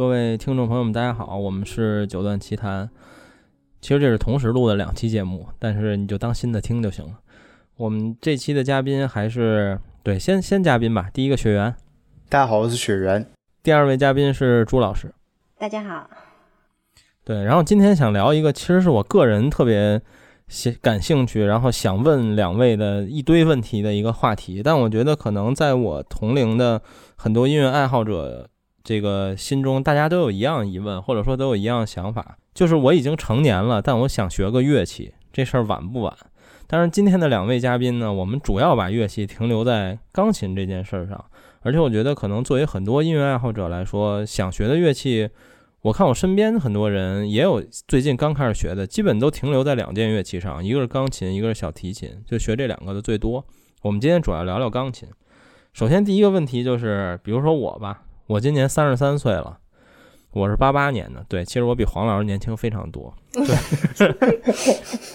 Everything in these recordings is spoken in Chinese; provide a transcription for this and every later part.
各位听众朋友们，大家好，我们是九段奇谈。其实这是同时录的两期节目，但是你就当新的听就行了。我们这期的嘉宾还是对，先先嘉宾吧。第一个雪原，大家好，我是雪原。第二位嘉宾是朱老师，大家好。对，然后今天想聊一个，其实是我个人特别感兴趣，然后想问两位的一堆问题的一个话题。但我觉得可能在我同龄的很多音乐爱好者这个心中，大家都有一样疑问，或者说都有一样想法，就是我已经成年了，但我想学个乐器，这事儿晚不晚？但是今天的两位嘉宾呢，我们主要把乐器停留在钢琴这件事儿上，而且我觉得可能作为很多音乐爱好者来说，想学的乐器，我看我身边很多人也有最近刚开始学的，基本都停留在两件乐器上，一个是钢琴，一个是小提琴，就学这两个的最多。我们今天主要聊聊钢琴。首先第一个问题就是，比如说我吧，我今年三十三岁了。我是八八年的，对，其实我比黄老师年轻非常多。对，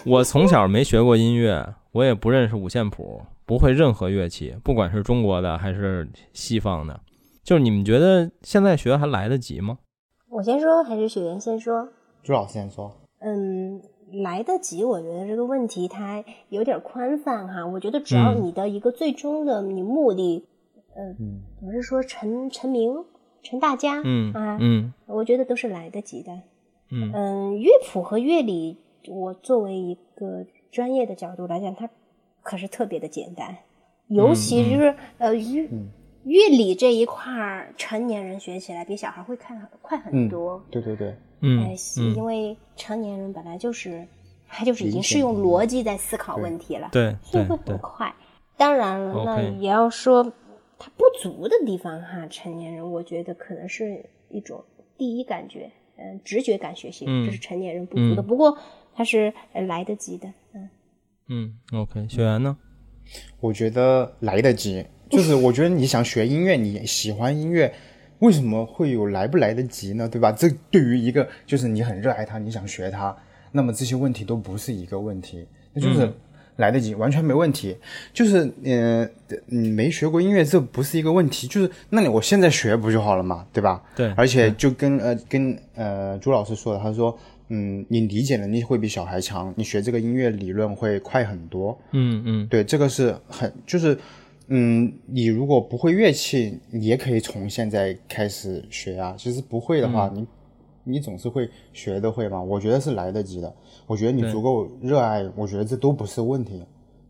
我从小没学过音乐，我也不认识五线谱，不会任何乐器，不管是中国的还是西方的。就是你们觉得现在学还来得及吗？我先说还是雪原先说？朱老师先说。嗯，来得及，我觉得这个问题它有点宽泛哈。我觉得只要你的一个最终的你目的，嗯，我是说成成名。成大家，嗯啊，嗯，我觉得都是来得及的，嗯。嗯，乐谱和乐理，我作为一个专业的角度来讲，它可是特别的简单，尤其就是呃乐乐理这一块儿，成年人学起来比小孩会看快很多，对对对，嗯，因为成年人本来就是他就是已经是用逻辑在思考问题了，对，所以会很快。当然了，那也要说。它不足的地方哈，成年人我觉得可能是一种第一感觉，嗯，直觉感学习，这是成年人不足的。不过它是来得及的，嗯嗯，OK，学员呢？我觉得来得及，就是我觉得你想学音乐，你喜欢音乐，为什么会有来不来得及呢？对吧？这对于一个就是你很热爱它，你想学它，那么这些问题都不是一个问题，那就是。来得及，完全没问题。就是，嗯，你没学过音乐，这不是一个问题。就是，那你我现在学不就好了嘛，对吧？对。而且就跟呃跟呃朱老师说的，他说，嗯，你理解能力会比小孩强，你学这个音乐理论会快很多。嗯嗯。对，这个是很就是，嗯，你如果不会乐器，你也可以从现在开始学啊。其实不会的话，你你总是会学的会嘛。我觉得是来得及的。我觉得你足够热爱，我觉得这都不是问题，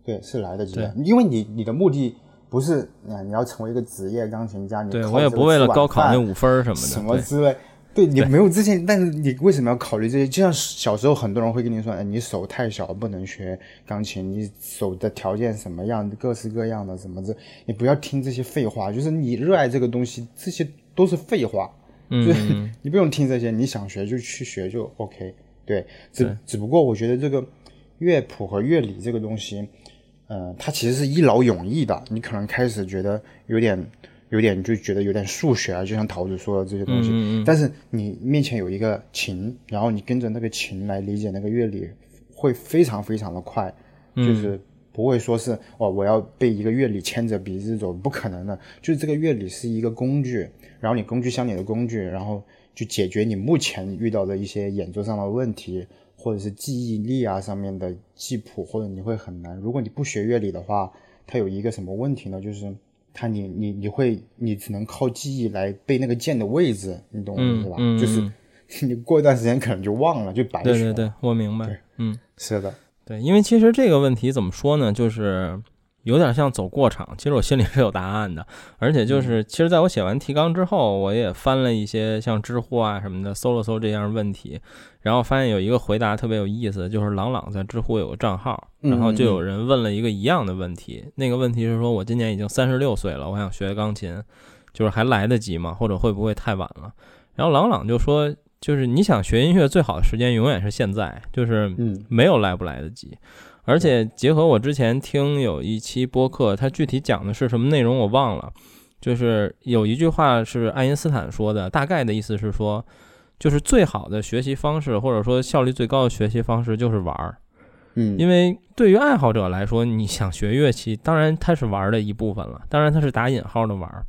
对，是来得及的。因为你你的目的不是啊，你要成为一个职业钢琴家，你对我也不为了高考那五分什么的，什么之类。对你没有自信，但是你为什么要考虑这些？就像小时候很多人会跟你说，哎，你手太小不能学钢琴，你手的条件什么样，各式各样的什么这，你不要听这些废话。就是你热爱这个东西，这些都是废话。嗯，你不用听这些，你想学就去学就 OK。对，只只不过我觉得这个乐谱和乐理这个东西，呃，它其实是一劳永逸的。你可能开始觉得有点有点就觉得有点数学啊，就像桃子说的这些东西。嗯嗯。但是你面前有一个琴，然后你跟着那个琴来理解那个乐理，会非常非常的快，就是不会说是哦，我要被一个乐理牵着鼻子走，不可能的。就是这个乐理是一个工具，然后你工具箱里的工具，然后。去解决你目前遇到的一些演奏上的问题，或者是记忆力啊上面的记谱，或者你会很难。如果你不学乐理的话，它有一个什么问题呢？就是它你你你会你只能靠记忆来背那个键的位置，你懂我意思吧？就是 你过一段时间可能就忘了，就白学。对对对，我明白。嗯，是的，对，因为其实这个问题怎么说呢？就是。有点像走过场，其实我心里是有答案的，而且就是，其实在我写完提纲之后，我也翻了一些像知乎啊什么的，搜了搜这样问题，然后发现有一个回答特别有意思，就是朗朗在知乎有个账号，然后就有人问了一个一样的问题，那个问题是说我今年已经三十六岁了，我想学钢琴，就是还来得及吗？或者会不会太晚了？然后朗朗就说，就是你想学音乐最好的时间永远是现在，就是没有来不来得及。而且结合我之前听有一期播客，它具体讲的是什么内容我忘了，就是有一句话是爱因斯坦说的，大概的意思是说，就是最好的学习方式或者说效率最高的学习方式就是玩儿，嗯，因为对于爱好者来说，你想学乐器，当然它是玩的一部分了，当然它是打引号的玩儿，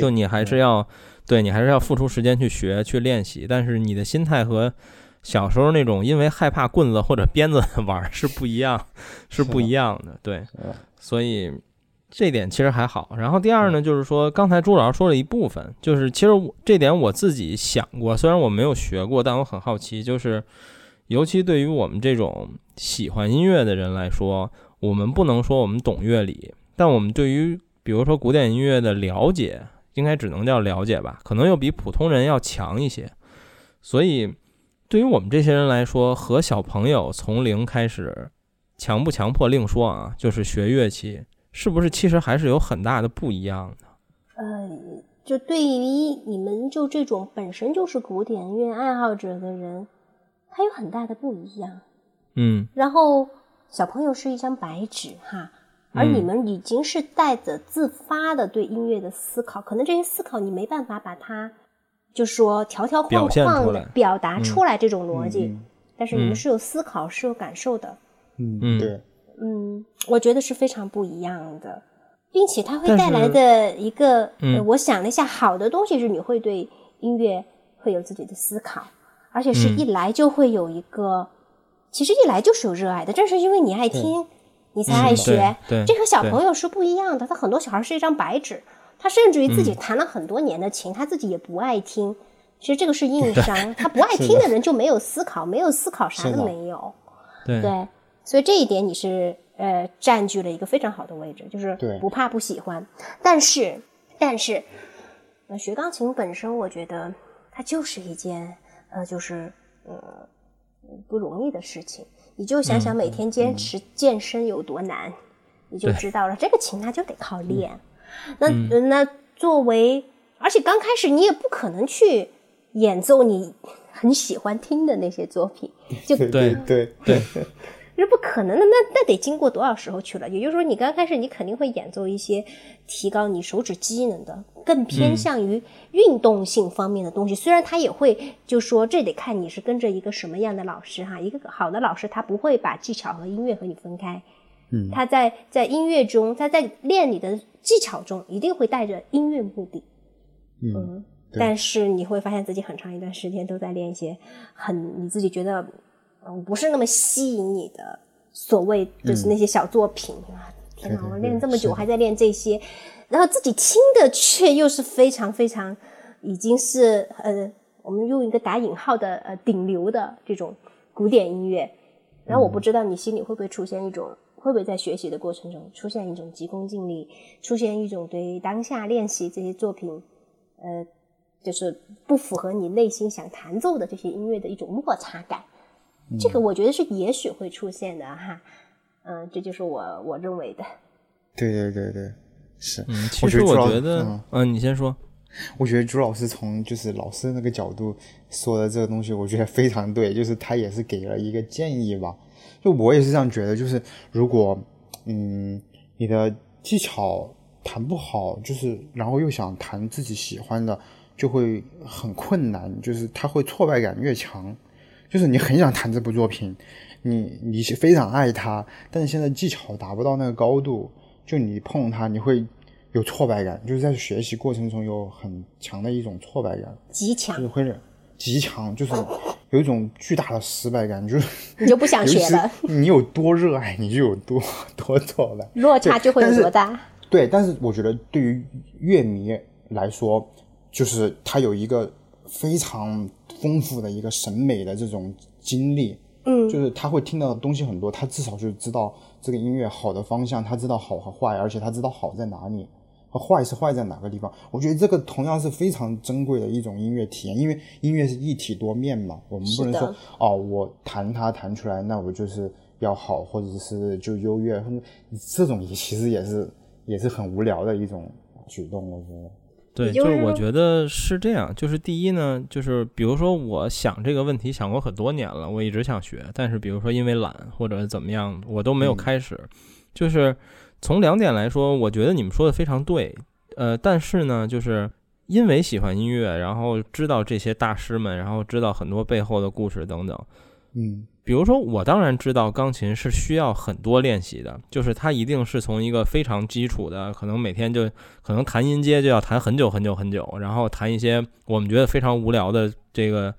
就你还是要对你还是要付出时间去学去练习，但是你的心态和小时候那种因为害怕棍子或者鞭子玩是不一样，是不一样的。对，所以这点其实还好。然后第二呢，就是说刚才朱老师说了一部分，就是其实我这点我自己想过，虽然我没有学过，但我很好奇，就是尤其对于我们这种喜欢音乐的人来说，我们不能说我们懂乐理，但我们对于比如说古典音乐的了解。应该只能叫了解吧，可能又比普通人要强一些。所以，对于我们这些人来说，和小朋友从零开始，强不强迫另说啊，就是学乐器，是不是其实还是有很大的不一样的？呃，就对于你们就这种本身就是古典音乐爱好者的人，他有很大的不一样。嗯，然后小朋友是一张白纸哈。而你们已经是带着自发的对音乐的思考，可能这些思考你没办法把它，就是说条条框框的表达出来这种逻辑，但是你们是有思考、是有感受的。嗯嗯，对，嗯，我觉得是非常不一样的，并且它会带来的一个，我想了一下，好的东西是你会对音乐会有自己的思考，而且是一来就会有一个，其实一来就是有热爱的，正是因为你爱听。你才爱学，这和小朋友是不一样的。他很多小孩是一张白纸，他甚至于自己弹了很多年的琴，他自己也不爱听。其实这个是硬伤，他不爱听的人就没有思考，没有思考啥都没有。对，所以这一点你是呃占据了一个非常好的位置，就是不怕不喜欢。但是，但是，那学钢琴本身，我觉得它就是一件呃，就是呃不容易的事情。你就想想每天坚持健身有多难，你就知道了。这个琴它就得靠练。那那作为，而且刚开始你也不可能去演奏你很喜欢听的那些作品，就对对对。是不可能的，那那得经过多少时候去了？也就是说，你刚开始你肯定会演奏一些提高你手指机能的，更偏向于运动性方面的东西。虽然他也会就说这得看你是跟着一个什么样的老师哈。一个好的老师他不会把技巧和音乐和你分开，嗯，他在在音乐中，他在练你的技巧中一定会带着音乐目的，嗯，但是你会发现自己很长一段时间都在练一些很你自己觉得。嗯，不是那么吸引你的所谓就是那些小作品啊！天哪，我练这么久还在练这些，然后自己听的却又是非常非常已经是呃，我们用一个打引号的呃顶流的这种古典音乐。然后我不知道你心里会不会出现一种，会不会在学习的过程中出现一种急功近利，出现一种对当下练习这些作品，呃，就是不符合你内心想弹奏的这些音乐的一种落差感。这个我觉得是也许会出现的哈，嗯，这就是我我认为的。对对对对，是。嗯，其实我觉得，嗯，你先说。我觉得朱老师从就是老师那个角度说的这个东西，我觉得非常对，就是他也是给了一个建议吧。就我也是这样觉得，就是如果嗯你的技巧弹不好，就是然后又想弹自己喜欢的，就会很困难，就是他会挫败感越强。就是你很想弹这部作品，你你是非常爱它，但是现在技巧达不到那个高度，就你碰它你会有挫败感，就是在学习过程中有很强的一种挫败感，极强，就是会极强，就是有一种巨大的失败感，就是你就不想 学了。你有多热爱，你就有多多挫败，落差就会有多大。对，但是我觉得对于乐迷来说，就是他有一个非常。丰富的一个审美的这种经历，嗯，就是他会听到的东西很多，他至少就知道这个音乐好的方向，他知道好和坏，而且他知道好在哪里，和坏是坏在哪个地方。我觉得这个同样是非常珍贵的一种音乐体验，因为音乐是一体多面嘛，我们不能说哦，我弹它弹出来，那我就是要好，或者是就优越，这种其实也是也是很无聊的一种举动，我觉得。对，就是我觉得是这样。就是第一呢，就是比如说，我想这个问题想过很多年了，我一直想学，但是比如说因为懒或者怎么样，我都没有开始。就是从两点来说，我觉得你们说的非常对。呃，但是呢，就是因为喜欢音乐，然后知道这些大师们，然后知道很多背后的故事等等。嗯，比如说，我当然知道钢琴是需要很多练习的，就是它一定是从一个非常基础的，可能每天就可能弹音阶就要弹很久很久很久，然后弹一些我们觉得非常无聊的这个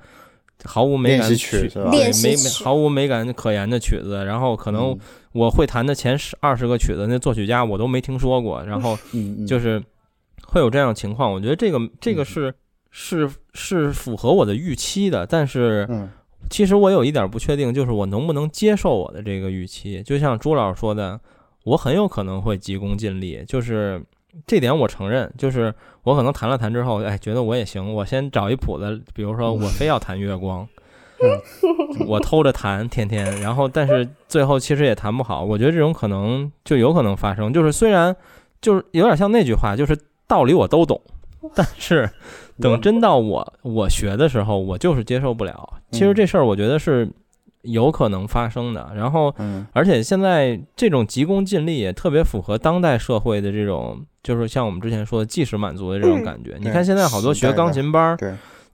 毫无美感曲，对没毫无美感可言的曲子，然后可能我会弹的前十二十个曲子，那作曲家我都没听说过，然后就是会有这样情况。我觉得这个这个是是是符合我的预期的，但是。其实我有一点不确定，就是我能不能接受我的这个预期。就像朱老师说的，我很有可能会急功近利，就是这点我承认。就是我可能弹了弹之后，哎，觉得我也行，我先找一谱子，比如说我非要弹月光，我偷着弹，天天，然后但是最后其实也弹不好。我觉得这种可能就有可能发生。就是虽然就是有点像那句话，就是道理我都懂，但是。等真到我我学的时候，我就是接受不了。其实这事儿我觉得是有可能发生的。然后，而且现在这种急功近利也特别符合当代社会的这种，就是像我们之前说的即时满足的这种感觉。你看现在好多学钢琴班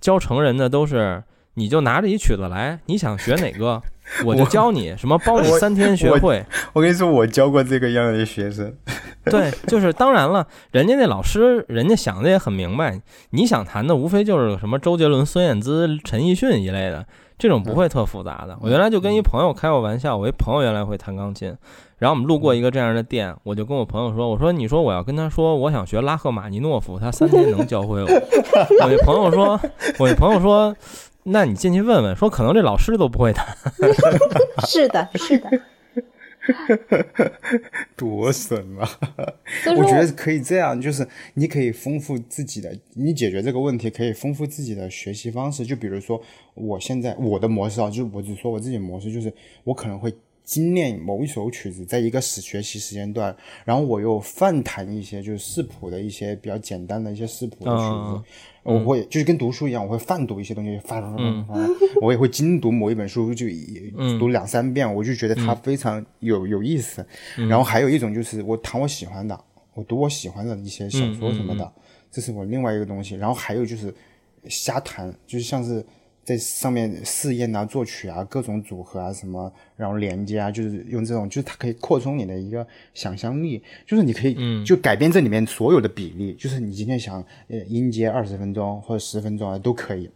教成人的都是，你就拿着一曲子来，你想学哪个？我就教你什么，包你三天学会。我跟你说，我教过这个样的学生。对，就是当然了，人家那老师，人家想的也很明白。你想弹的无非就是什么周杰伦、孙燕姿、陈奕迅一类的，这种不会特复杂的。我原来就跟一朋友开过玩笑，我一朋友原来会弹钢琴，然后我们路过一个这样的店，我就跟我朋友说：“我说，你说我要跟他说，我想学拉赫玛尼诺夫，他三天能教会我。”我一朋友说：“我一朋友说。”那你进去问问，说可能这老师都不会弹。是的，是的，多神啊！我觉得可以这样，就是你可以丰富自己的，你解决这个问题可以丰富自己的学习方式。就比如说，我现在我的模式啊，就是我只说我自己模式，就是我可能会精练某一首曲子，在一个时学习时间段，然后我又泛弹一些就是视谱的一些比较简单的一些视谱的曲子。我会就是跟读书一样，我会泛读一些东西，泛泛泛泛，我也会精读某一本书，就读两三遍，我就觉得它非常有有意思。然后还有一种就是我弹我喜欢的，我读我喜欢的一些小说什么的，这是我另外一个东西。然后还有就是瞎弹，就是像是。在上面试验啊，作曲啊，各种组合啊，什么，然后连接啊，就是用这种，就是它可以扩充你的一个想象力，就是你可以，就改变这里面所有的比例，就是你今天想，呃，音阶二十分钟或者十分钟啊都可以，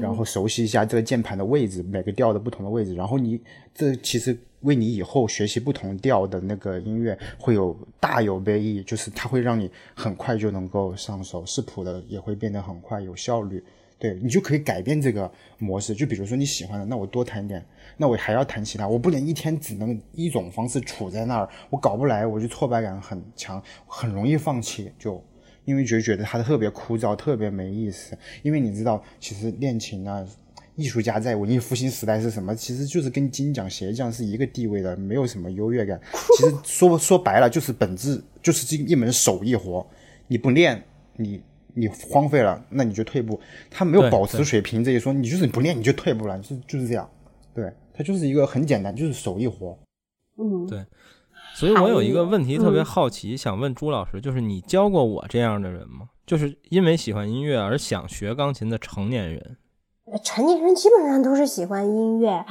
然后熟悉一下这个键盘的位置，每个调的不同的位置，然后你这其实为你以后学习不同调的那个音乐会有大有裨益，就是它会让你很快就能够上手，视谱的也会变得很快有效率。对你就可以改变这个模式，就比如说你喜欢的，那我多弹点，那我还要谈其他，我不能一天只能一种方式处在那儿，我搞不来，我就挫败感很强，很容易放弃，就因为就觉得它特别枯燥，特别没意思。因为你知道，其实练琴啊，艺术家在文艺复兴时代是什么？其实就是跟金匠、鞋匠是一个地位的，没有什么优越感。其实说说白了，就是本质就是这一门手艺活，你不练，你。你荒废了，那你就退步。他没有保持水平，这一说你就是不练你就退步了，就就是这样。对他就是一个很简单，就是手艺活。嗯，对。所以我有一个问题特别好奇，想问朱老师，就是你教过我这样的人吗？就是因为喜欢音乐而想学钢琴的成年人。成年人基本上都是喜欢音乐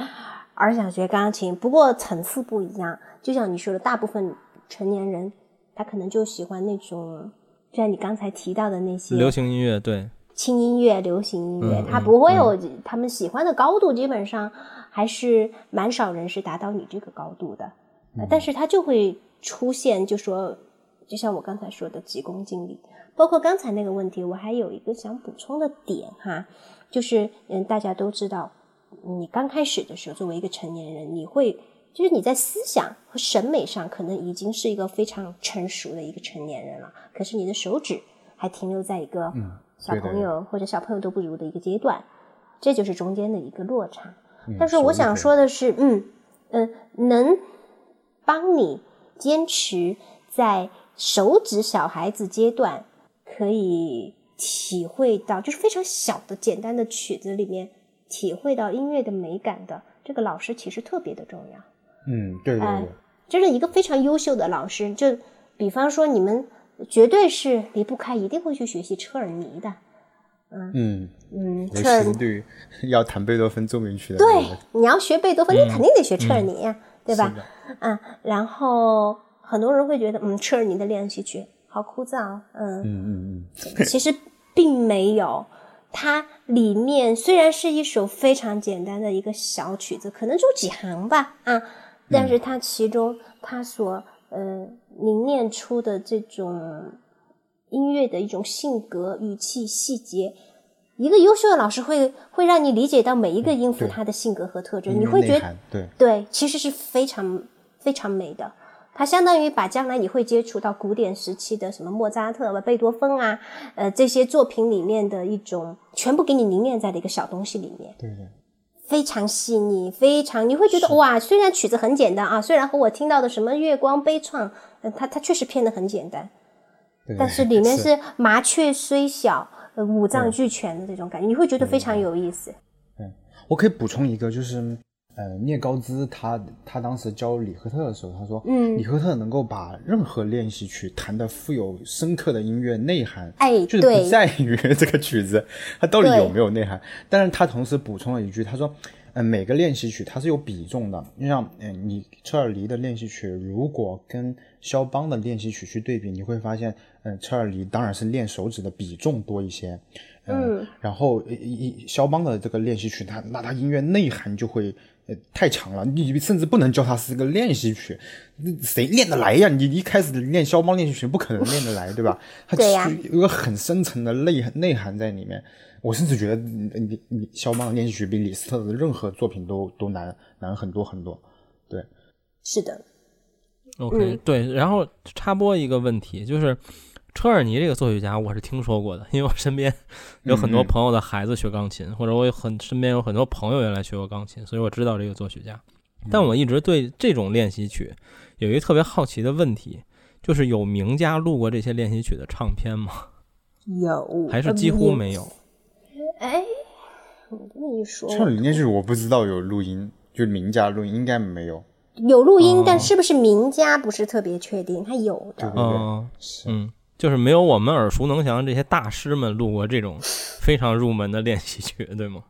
而想学钢琴，不过层次不一样。就像你说的，大部分成年人他可能就喜欢那种。就像你刚才提到的那些流行音乐，对轻音乐、流行音乐，它不会有他们喜欢的高度，基本上还是蛮少人是达到你这个高度的。但是它就会出现，就说，就像我刚才说的急功近利，包括刚才那个问题，我还有一个想补充的点哈，就是嗯，大家都知道，你刚开始的时候，作为一个成年人，你会。就是你在思想和审美上可能已经是一个非常成熟的一个成年人了，可是你的手指还停留在一个小朋友或者小朋友都不如的一个阶段，这就是中间的一个落差。但是我想说的是，嗯嗯，能帮你坚持在手指小孩子阶段可以体会到，就是非常小的简单的曲子里面体会到音乐的美感的这个老师，其实特别的重要。嗯，对对对，这是一个非常优秀的老师。就比方说，你们绝对是离不开，一定会去学习车尔尼的。嗯嗯，嗯，尤车尔尼对要弹贝多芬奏鸣曲的对，你要学贝多芬，你肯定得学车尔尼呀、对吧嗯，然后很多人会觉得，嗯，车尔尼的练习曲好枯燥，嗯，嗯嗯嗯，其实并没有。它里面虽然是一首非常简单的一个小曲子，可能就几行吧，啊，但是它其中它所呃凝练出的这种音乐的一种性格、语气、细节，一个优秀的老师会会让你理解到每一个音符对它的性格和特征，你会觉得对，对，其实是非常非常美的。它相当于把将来你会接触到古典时期的什么莫扎特、贝多芬啊，呃这些作品里面的一种全部给你凝练在了一个小东西里面，对对，非常细腻，非常你会觉得哇，虽然曲子很简单啊，虽然和我听到的什么月光悲怆，呃、它它确实偏的很简单，但是里面是麻雀虽小，呃五脏俱全的这种感觉，你会觉得非常有意思。我可以补充一个，就是呃，聂高兹他他当时教李赫特的时候，他说，嗯。李赫特能够把任何练习曲弹得富有深刻的音乐内涵，哎就是不在于 这个曲子它到底有没有内涵，但是他同时补充了一句，他说。呃，每个练习曲它是有比重的，就像嗯、呃你车尔尼的练习曲，如果跟肖邦的练习曲去对比，你会发现，嗯、车尔尼当然是练手指的比重多一些，嗯，然后肖邦的这个练习曲，它那它音乐内涵就会呃太强了，你甚至不能叫它是个练习曲，那谁练得来呀？你一开始练肖邦练习曲不可能练得来，对吧？它对呀有一个很深层的内涵内涵在里面。我甚至觉得你你你肖邦的练习曲比李斯特的任何作品都都难难很多很多。对，是的，OK，、对，然后插播一个问题，就是车尔尼这个作曲家，我是听说过的，因为我身边有很多朋友的孩子学钢琴，或者我有很身边有很多朋友原来学过钢琴，所以我知道这个作曲家。但我一直对这种练习曲有一个特别好奇的问题，就是有名家录过这些练习曲的唱片吗？有还是几乎没有？哎，我这么一说，车尔尼练习曲我不知道有录音，就名家录音应该没有。有录音，哦但是不是名家不是特别确定，他有的。对对嗯是嗯，就是没有我们耳熟能详这些大师们录过这种非常入门的练习曲，对吗？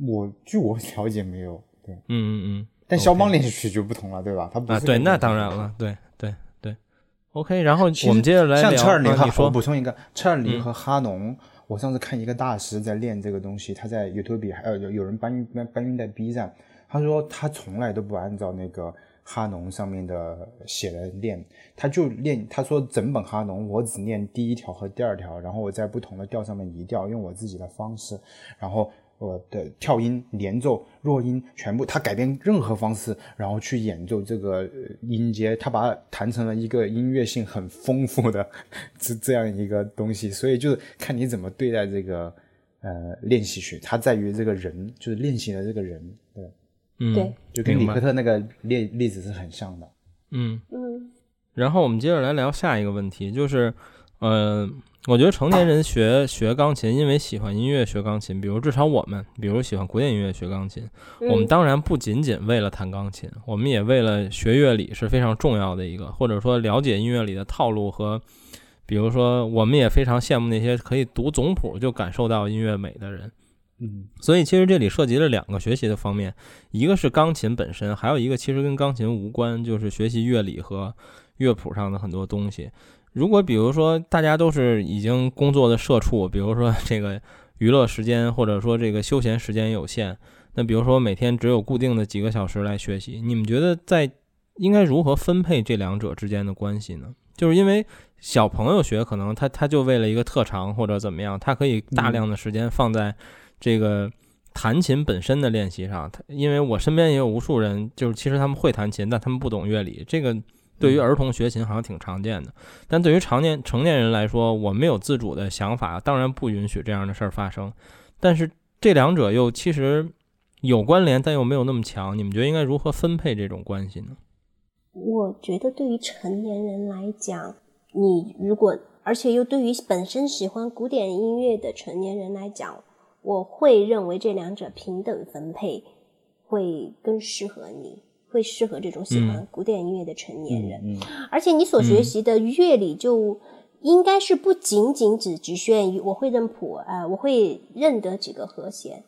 我据我了解没有。对，嗯嗯嗯。但肖邦练习曲就不同了，对吧？他不啊，对，那当然了，对对对。OK，然后我们接着来聊，像车尔尼和，啊你说，补充一个，车尔尼嗯和哈农，我上次看一个大师在练这个东西，他在 YouTube 还有有有人搬运搬搬运在 B 站，他说他从来都不按照那个哈农上面的写的练，他就练，他说整本哈农我只练第一条和第二条，然后我在不同的调上面移调，用我自己的方式，然后。我的跳音、连奏、弱音全部，他改变任何方式，然后去演奏这个音阶，他把它弹成了一个音乐性很丰富的 这这样一个东西。所以就是看你怎么对待这个呃练习曲，它在于这个人，就是练习的这个人，对，嗯，对，就跟李克特那个例例子是很像的。嗯，嗯，然后我们接着来聊下一个问题，就是，呃，我觉得成年人学学钢琴，因为喜欢音乐学钢琴，比如至少我们，比如喜欢古典音乐学钢琴，我们嗯当然不仅仅为了弹钢琴，我们也为了学乐理是非常重要的一个，或者说了解音乐里的套路和，比如说，我们也非常羡慕那些可以读总谱就感受到音乐美的人。嗯所以其实这里涉及了两个学习的方面，一个是钢琴本身，还有一个其实跟钢琴无关，就是学习乐理和乐谱上的很多东西。如果比如说大家都是已经工作的社畜，比如说 这个娱乐时间或者说这个休闲时间有限，那比如说每天只有固定的几个小时来学习，你们觉得在应该如何分配这两者之间的关系呢？就是因为小朋友学可能他他就为了一个特长或者怎么样，他可以大量的时间放在这个弹琴本身的练习上。他因为我身边也有无数人，就是其实他们会弹琴，但他们不懂乐理，这个对于儿童学琴好像挺常见的。但对于常年成年人来说，我没有自主的想法，当然不允许这样的事儿发生。但是这两者又其实有关联，但又没有那么强。你们觉得应该如何分配这种关系呢？我觉得对于成年人来讲，你如果而且又对于本身喜欢古典音乐的成年人来讲，我会认为这两者平等分配会更适合你，会适合这种喜欢古典音乐的成年人。嗯而且你所学习的乐理就应该是不仅仅只局限于我会认谱，呃，我会认得几个和弦。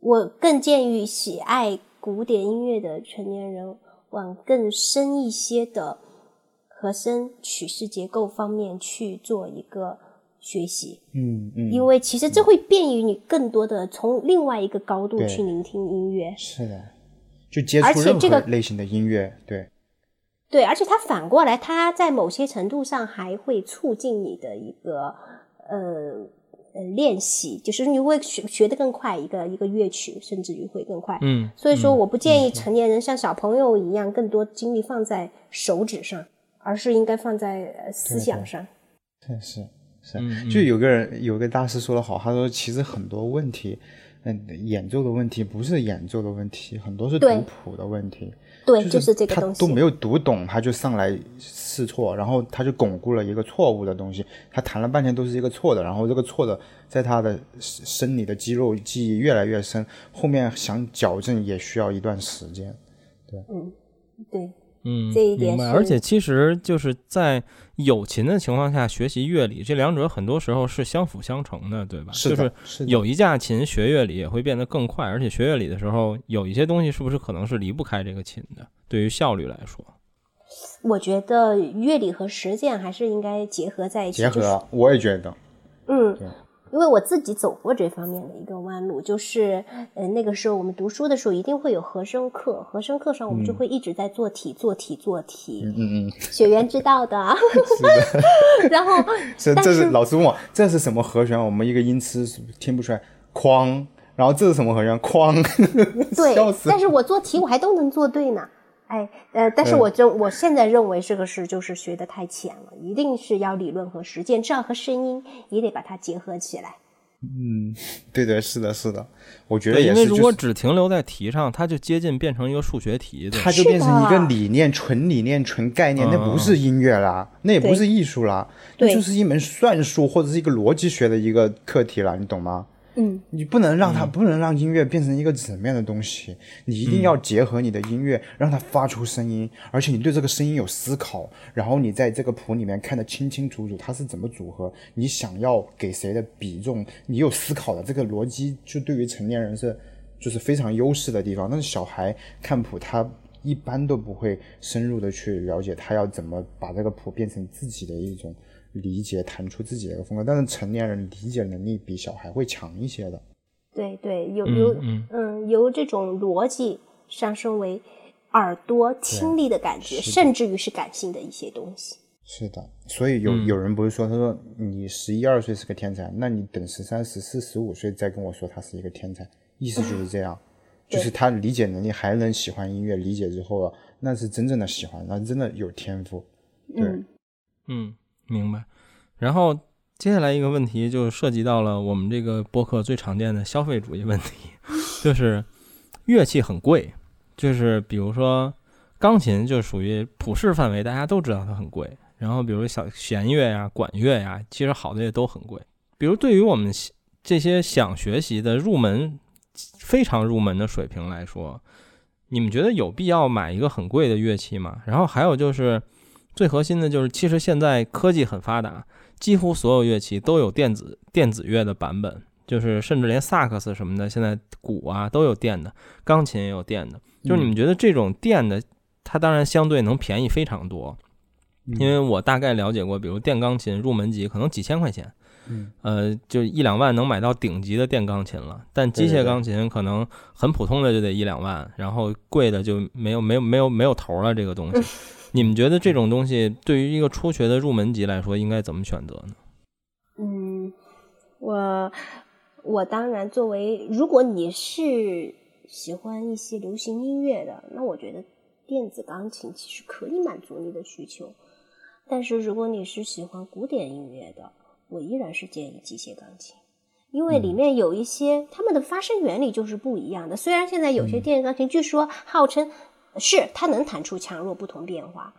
我更建议喜爱古典音乐的成年人往更深一些的和声曲式结构方面去做一个学习。嗯嗯，因为其实这会便于你更多的从另外一个高度去聆听音乐。是的，就接而触这个何类型的音乐，对，对，而且它反过来，它在某些程度上还会促进你的一个呃呃练习，就是你会学学得更快，一个一个乐曲，甚至于会更快。嗯，所以说，我不建议成年人像小朋友一样，更多精力放在手指上，而是应该放在呃思想上。是是是，嗯就有个人有个大师说的好，他说其实很多问题，嗯，演奏的问题不是演奏的问题，很多是读谱的问题。对，就就是这个东西。他都没有读懂，他就上来试错，然后他就巩固了一个错误的东西。他弹了半天都是一个错的，然后这个错的在他的生理的肌肉记忆越来越深，后面想矫正也需要一段时间。对，嗯，这一点明白。是而且其实就是在有琴的情况下学习乐理，这两者很多时候是相辅相成的，对吧？是的就是有一架琴学乐理也会变得更快，而且学乐理的时候，有一些东西是不是可能是离不开这个琴的？对于效率来说，我觉得乐理和实践还是应该结合在一起。结就是合，我也觉得，嗯对，因为我自己走过这方面的一个弯路，就是呃那个时候我们读书的时候一定会有和声课，和声课上我们就会一直在做题、做题、做题，嗯嗯嗯，学员知道的。然后，这但是这是老师问我这是什么和弦，我们一个音痴听不出来，哐，然后这是什么和弦，哐，对但是我做题我还都能做对呢。哎，呃，但是我就、我现在认为这个是就是学的太浅了，一定是要理论和实践，这样和声音也得把它结合起来。嗯对对，是的，是的，我觉得，也是，因为如果只停留在题上，它就接近变成一个数学题，对吧它就变成一个理念，纯理念、纯概念，那不是音乐啦，那也不是艺术啦，就是一门算术或者是一个逻辑学的一个课题了，你懂吗？嗯，你不能让它，不能让音乐变成一个纸面的东西，你一定要结合你的音乐，让它发出声音，而且你对这个声音有思考，然后你在这个谱里面看得清清楚楚，它是怎么组合，你想要给谁的比重，你有思考的这个逻辑，就对于成年人是就是非常优势的地方。但是小孩看谱，他一般都不会深入的去了解他要怎么把这个谱变成自己的一种理解，弹出自己的一个风格。但是成年人理解能力比小孩会强一些的。对对，由由嗯嗯由这种逻辑上升为耳朵听力的感觉，甚至于是感性的一些东西。是的，所以有、有人不是说，他说你十一二岁是个天才，那你等十三、十四、十五岁再跟我说他是一个天才，意思就是这样，就是他理解能力还能喜欢音乐，理解之后了，那是真正的喜欢，那真的有天赋。对，嗯嗯，明白。然后接下来一个问题就涉及到了我们这个播客最常见的消费主义问题，就是乐器很贵，就是比如说钢琴就属于普世范围，大家都知道它很贵。然后比如小弦乐呀、管乐呀，其实好的也都很贵。比如对于我们这些想学习的入门非常入门的水平来说，你们觉得有必要买一个很贵的乐器吗？然后还有就是。最核心的就是，其实现在科技很发达，几乎所有乐器都有电子电子乐的版本，就是甚至连萨克斯什么的，现在鼓啊都有电的，钢琴也有电的。就是你们觉得这种电的，它当然相对能便宜非常多，因为我大概了解过，比如电钢琴入门级可能几千块钱，嗯，呃，就一两万能买到顶级的电钢琴了，但机械钢琴可能很普通的就得一两万，然后贵的就没有没有没有没有头了。这个东西，你们觉得这种东西对于一个初学的入门级来说，应该怎么选择呢？嗯，我我当然作为，如果你是喜欢一些流行音乐的，那我觉得电子钢琴其实可以满足你的需求。但是如果你是喜欢古典音乐的，我依然是建议机械钢琴，因为里面有一些它们的发声原理就是不一样的。虽然现在有些电子钢琴据说号称是它能弹出强弱不同变化，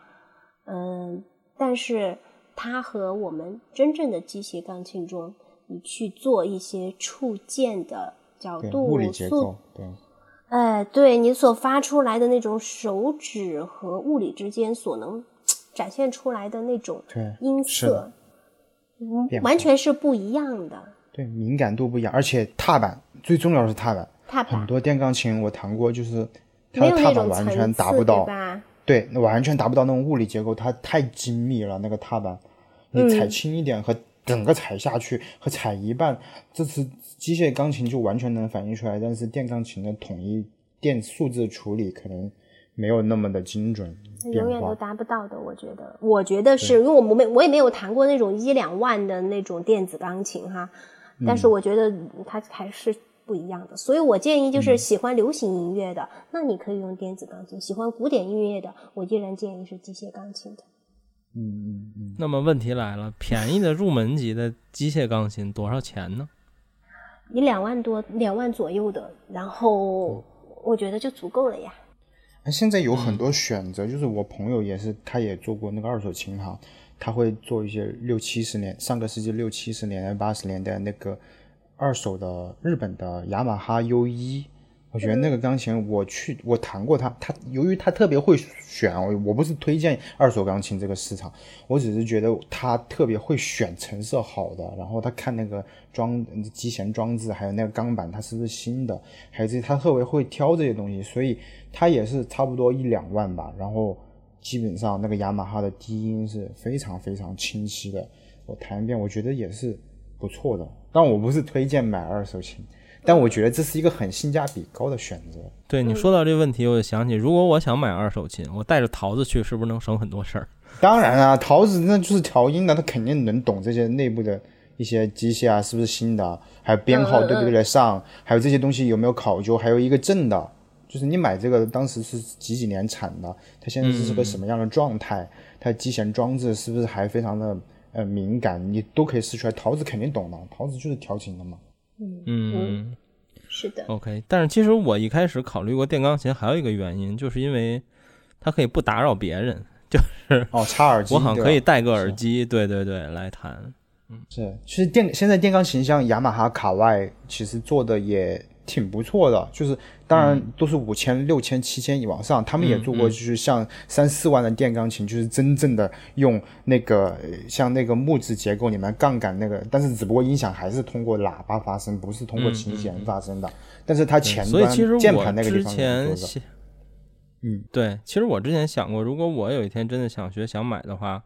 嗯，但是它和我们真正的机械钢琴中，你去做一些触键的角对，度、物理结速构，对，哎，对你所发出来的那种手指和物理之间所能展现出来的那种音色，嗯完全是不一样的。对，敏感度不一样，而且踏板最重要的是踏板，踏板。很多电钢琴我弹过，就是它的踏板完全达不到对，那完全达不到那种物理结构，它太精密了，那个踏板，你踩嗯。轻一点和整个踩下去和踩一半，这次机械钢琴就完全能反映出来，但是电钢琴的统一电数字处理可能没有那么的精准永远都。达不到的，我觉得，我觉得是因为我没我也没有弹过那种一两万的那种电子钢琴哈，但是我觉得它还是不一样的，所以我建议就是喜欢流行音乐的，那你可以用电子钢琴；喜欢古典音乐的，我依然建议是机械钢琴的。嗯嗯嗯，那么问题来了，便宜的入门级的机械钢琴多少钱呢？你两万多、两万左右的，然后我觉得就足够了呀。那现在有很多选择，就是我朋友也是，他也做过那个二手琴行，他会做一些六七十年上个世纪六七十年代八十年代那个二手的日本的雅马哈 U 一。我觉得那个钢琴，我去我弹过它，它由于它特别会选，我不是推荐二手钢琴这个市场，我只是觉得它特别会选成色好的，然后他看那个装机弦装置，还有那个钢板它是不是新的，还有这些他特别会挑这些东西，所以它也是差不多一两万吧，然后基本上那个雅马哈的低音是非常非常清晰的，我弹一遍我觉得也是不错的，但我不是推荐买二手琴。但我觉得这是一个很性价比高的选择。对你说到这个问题，我就想起，如果我想买二手琴，我带着桃子去，是不是能省很多事儿？当然啊，桃子那就是调音的，他肯定能懂这些内部的一些机械啊，是不是新的，还有编号对不对得上，还有这些东西有没有考究，还有一个证的，就是你买这个当时是几几年产的，它现在是个什么样的状态，它机弦装置是不是还非常的呃敏感，你都可以试出来。桃子肯定懂的，桃子就是调情的嘛。嗯是的，，OK。但是其实我一开始考虑过电钢琴，还有一个原因，就是因为它可以不打扰别人，就是哦，插耳机，我好像可以戴个耳机，对对对，来弹。嗯是，其实电现在电钢琴像雅马哈卡外，其实做的也挺不错的，就是当然都是五千、六千、七千以往上，他们也做过，就是像三四万的电钢琴，就是真正的用那个呃像那个木质结构里面杠杆那个，但是只不过音响还是通过喇叭发声，不是通过琴弦发声的，但是它前端键盘那个地方嗯，对，其实我之前想过，如果我有一天真的想学想买的话，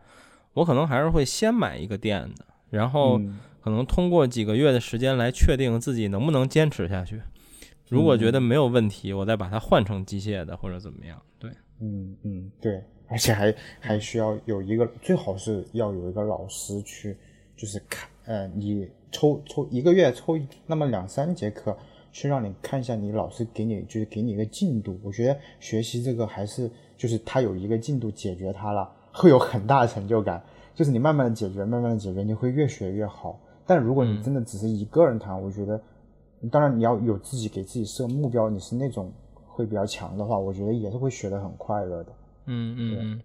我可能还是会先买一个电的，然后嗯。可能通过几个月的时间来确定自己能不能坚持下去。如果觉得没有问题，我再把它换成机械的或者怎么样。对，嗯嗯，对，而且还还需要有一个，最好是要有一个老师去，就是看，呃，你抽抽一个月抽那么两三节课，去让你看一下你老师给你就是给你一个进度。我觉得学习这个还是就是他有一个进度解决它了，会有很大的成就感。就是你慢慢的解决，慢慢的解决，你会越学越好。但如果你真的只是一个人弹，我觉得，当然你要有自己给自己设目标，你是那种会比较强的话，我觉得也是会学得很快乐的。嗯嗯嗯，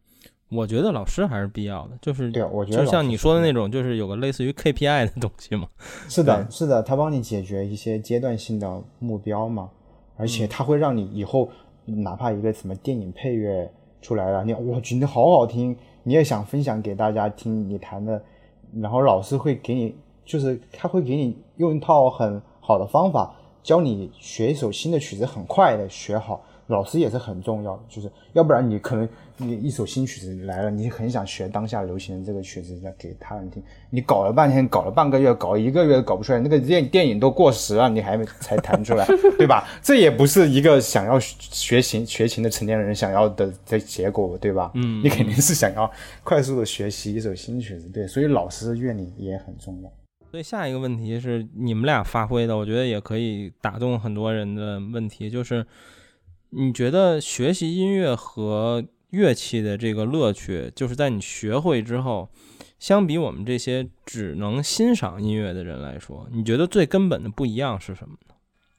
我觉得老师还是必要的，就是对，我觉得就像你说的那，那种，就是有个类似于 KPI 的东西嘛。是的，是的，他帮你解决一些阶段性的目标嘛，而且他会让你以后哪怕一个什么电影配乐出来了，你我觉得好好听，你也想分享给大家听你弹的，然后老师会给你，就是他会给你用一套很好的方法教你学一首新的曲子，很快的学好。老师也是很重要的，就是要不然你可能你一首新曲子来了，你很想学当下流行的这个曲子来给他人听，你搞了半天，搞了半个月，搞一个月搞不出来，那个电电影都过时了，你还没才弹出来，对吧？这也不是一个想要学琴学琴的成年人想要的的结果，对吧？嗯，你肯定是想要快速的学习一首新曲子，对，所以老师的阅历也很重要。所以下一个问题是你们俩发挥的，我觉得也可以打动很多人的问题，就是你觉得学习音乐和乐器的这个乐趣，就是在你学会之后，相比我们这些只能欣赏音乐的人来说，你觉得最根本的不一样是什么呢？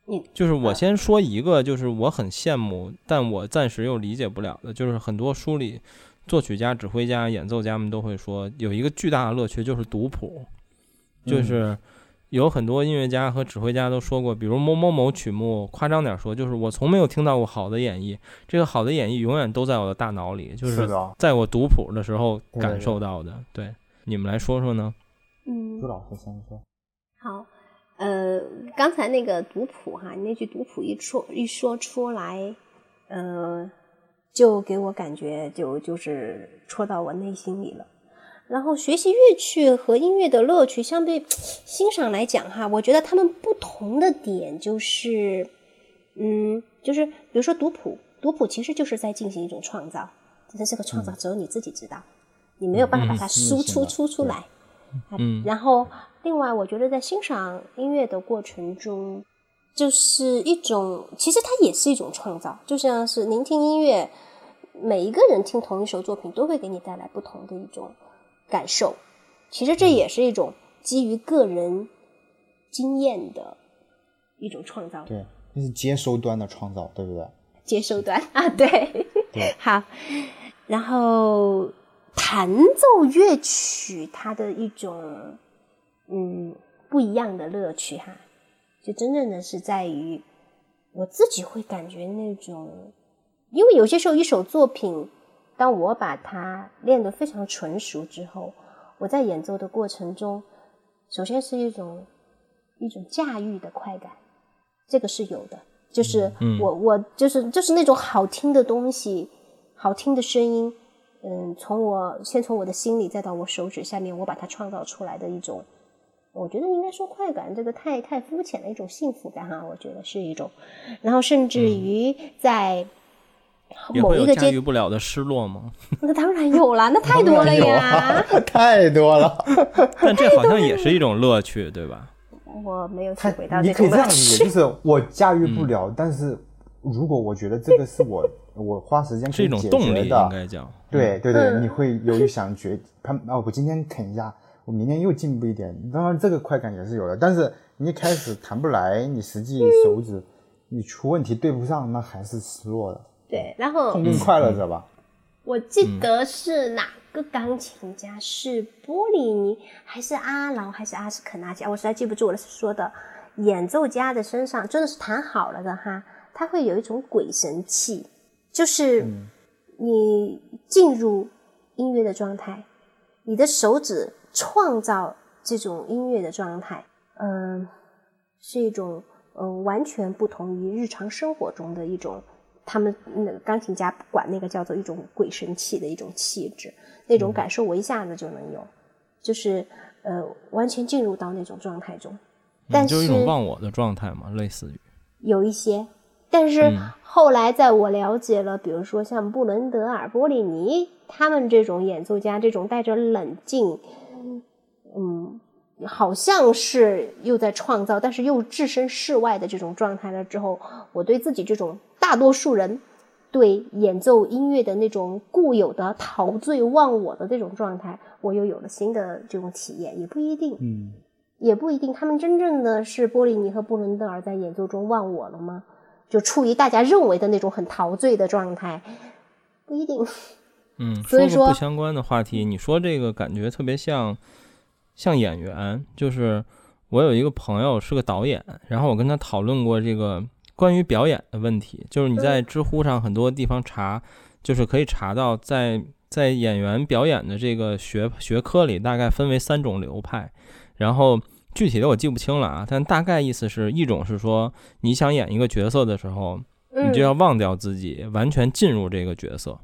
你就是我先说一个，就是我很羡慕，但我暂时又理解不了的，就是很多书里作曲家、指挥家、演奏家们都会说，有一个巨大的乐趣就是读谱，就是有很多音乐家和指挥家都说过，比如某某某曲目，夸张点说，就是我从没有听到过好的演绎，这个好的演绎永远都在我的大脑里，就是，在我读谱的时候感受到的。对，你们来说说呢？嗯，朱老师先说。好，呃，刚才那个读谱哈，你那句读谱一说一说出来，呃，就给我感觉就就是戳到我内心里了。然后学习乐曲和音乐的乐趣相对欣赏来讲哈，我觉得他们不同的点就是，嗯，就是比如说读谱，读谱其实就是在进行一种创造，但是这个创造只有你自己知道，你没有办法把它输出出出来。嗯然后另外，我觉得在欣赏音乐的过程中，就是一种，其实它也是一种创造，就像是聆听音乐，每一个人听同一首作品都会给你带来不同的一种感受。其实这也是一种基于个人经验的一种创造。对，这是接收端的创造，对不对？接收端啊，对，对 好，然后弹奏乐曲它的一种嗯不一样的乐趣哈，就真正的是在于我自己会感觉那种，因为有些时候一首作品，当我把它练得非常纯熟之后，我在演奏的过程中，首先是一种一种驾驭的快感，这个是有的。就是嗯我我就是就是那种好听的东西，好听的声音，嗯，从我先从我的心里再到我手指下面，我把它创造出来的一种，我觉得应该说快感，这个太太肤浅的一种幸福感哈，我觉得是一种，然后甚至于在也会有驾某一个阶，驭不了的失落吗？那当然有了，那太多了呀，太多了。但这好像也是一种乐趣，对吧？我没有体他会到你可以这样理解，就，是我驾驭不了，但是如果我觉得这个是我我花时间可是一种动力，决的应，该讲。对对对，嗯你会有一想觉，他哦，我今天啃一下，我明天又进步一点，当然这个快感也是有的。但是你一开始谈不来，你实际手指你出问题对不上，那还是失落的，对，然后痛并快乐着吧。我记得是哪个钢琴家，是波里尼还是阿劳还是阿什肯纳吉啊？我实在记不住了。是说的演奏家的身上真的是弹好了的哈，他会有一种鬼神气，就是你进入音乐的状态，你的手指创造这种音乐的状态，嗯、是一种嗯、呃完全不同于日常生活中的一种，他们那个钢琴家管那个叫做一种鬼神气的一种气质，那种感受我一下子就能有，就是呃完全进入到那种状态中，但嗯，就是一种忘我的状态嘛，类似于。有一些，但是嗯后来在我了解了，比如说像布伦德尔、波利尼他们这种演奏家，这种带着冷静，嗯，好像是又在创造，但是又置身事外的这种状态了之后，我对自己这种大多数人对演奏音乐的那种固有的陶醉忘我的这种状态，我又有了新的这种体验，也不一定。嗯，也不一定，他们真正的是波利尼和布伦德尔在演奏中忘我了吗？就处于大家认为的那种很陶醉的状态，不一定。嗯，所以说不相关的话题，你说这个感觉特别像像演员，就是我有一个朋友是个导演，然后我跟他讨论过这个关于表演的问题，就是你在知乎上很多地方查，就是可以查到在在演员表演的这个学学科里，大概分为三种流派，然后。具体的我记不清了啊，但大概意思是一种是说，你想演一个角色的时候，你嗯就要忘掉自己，完全进入这个角色。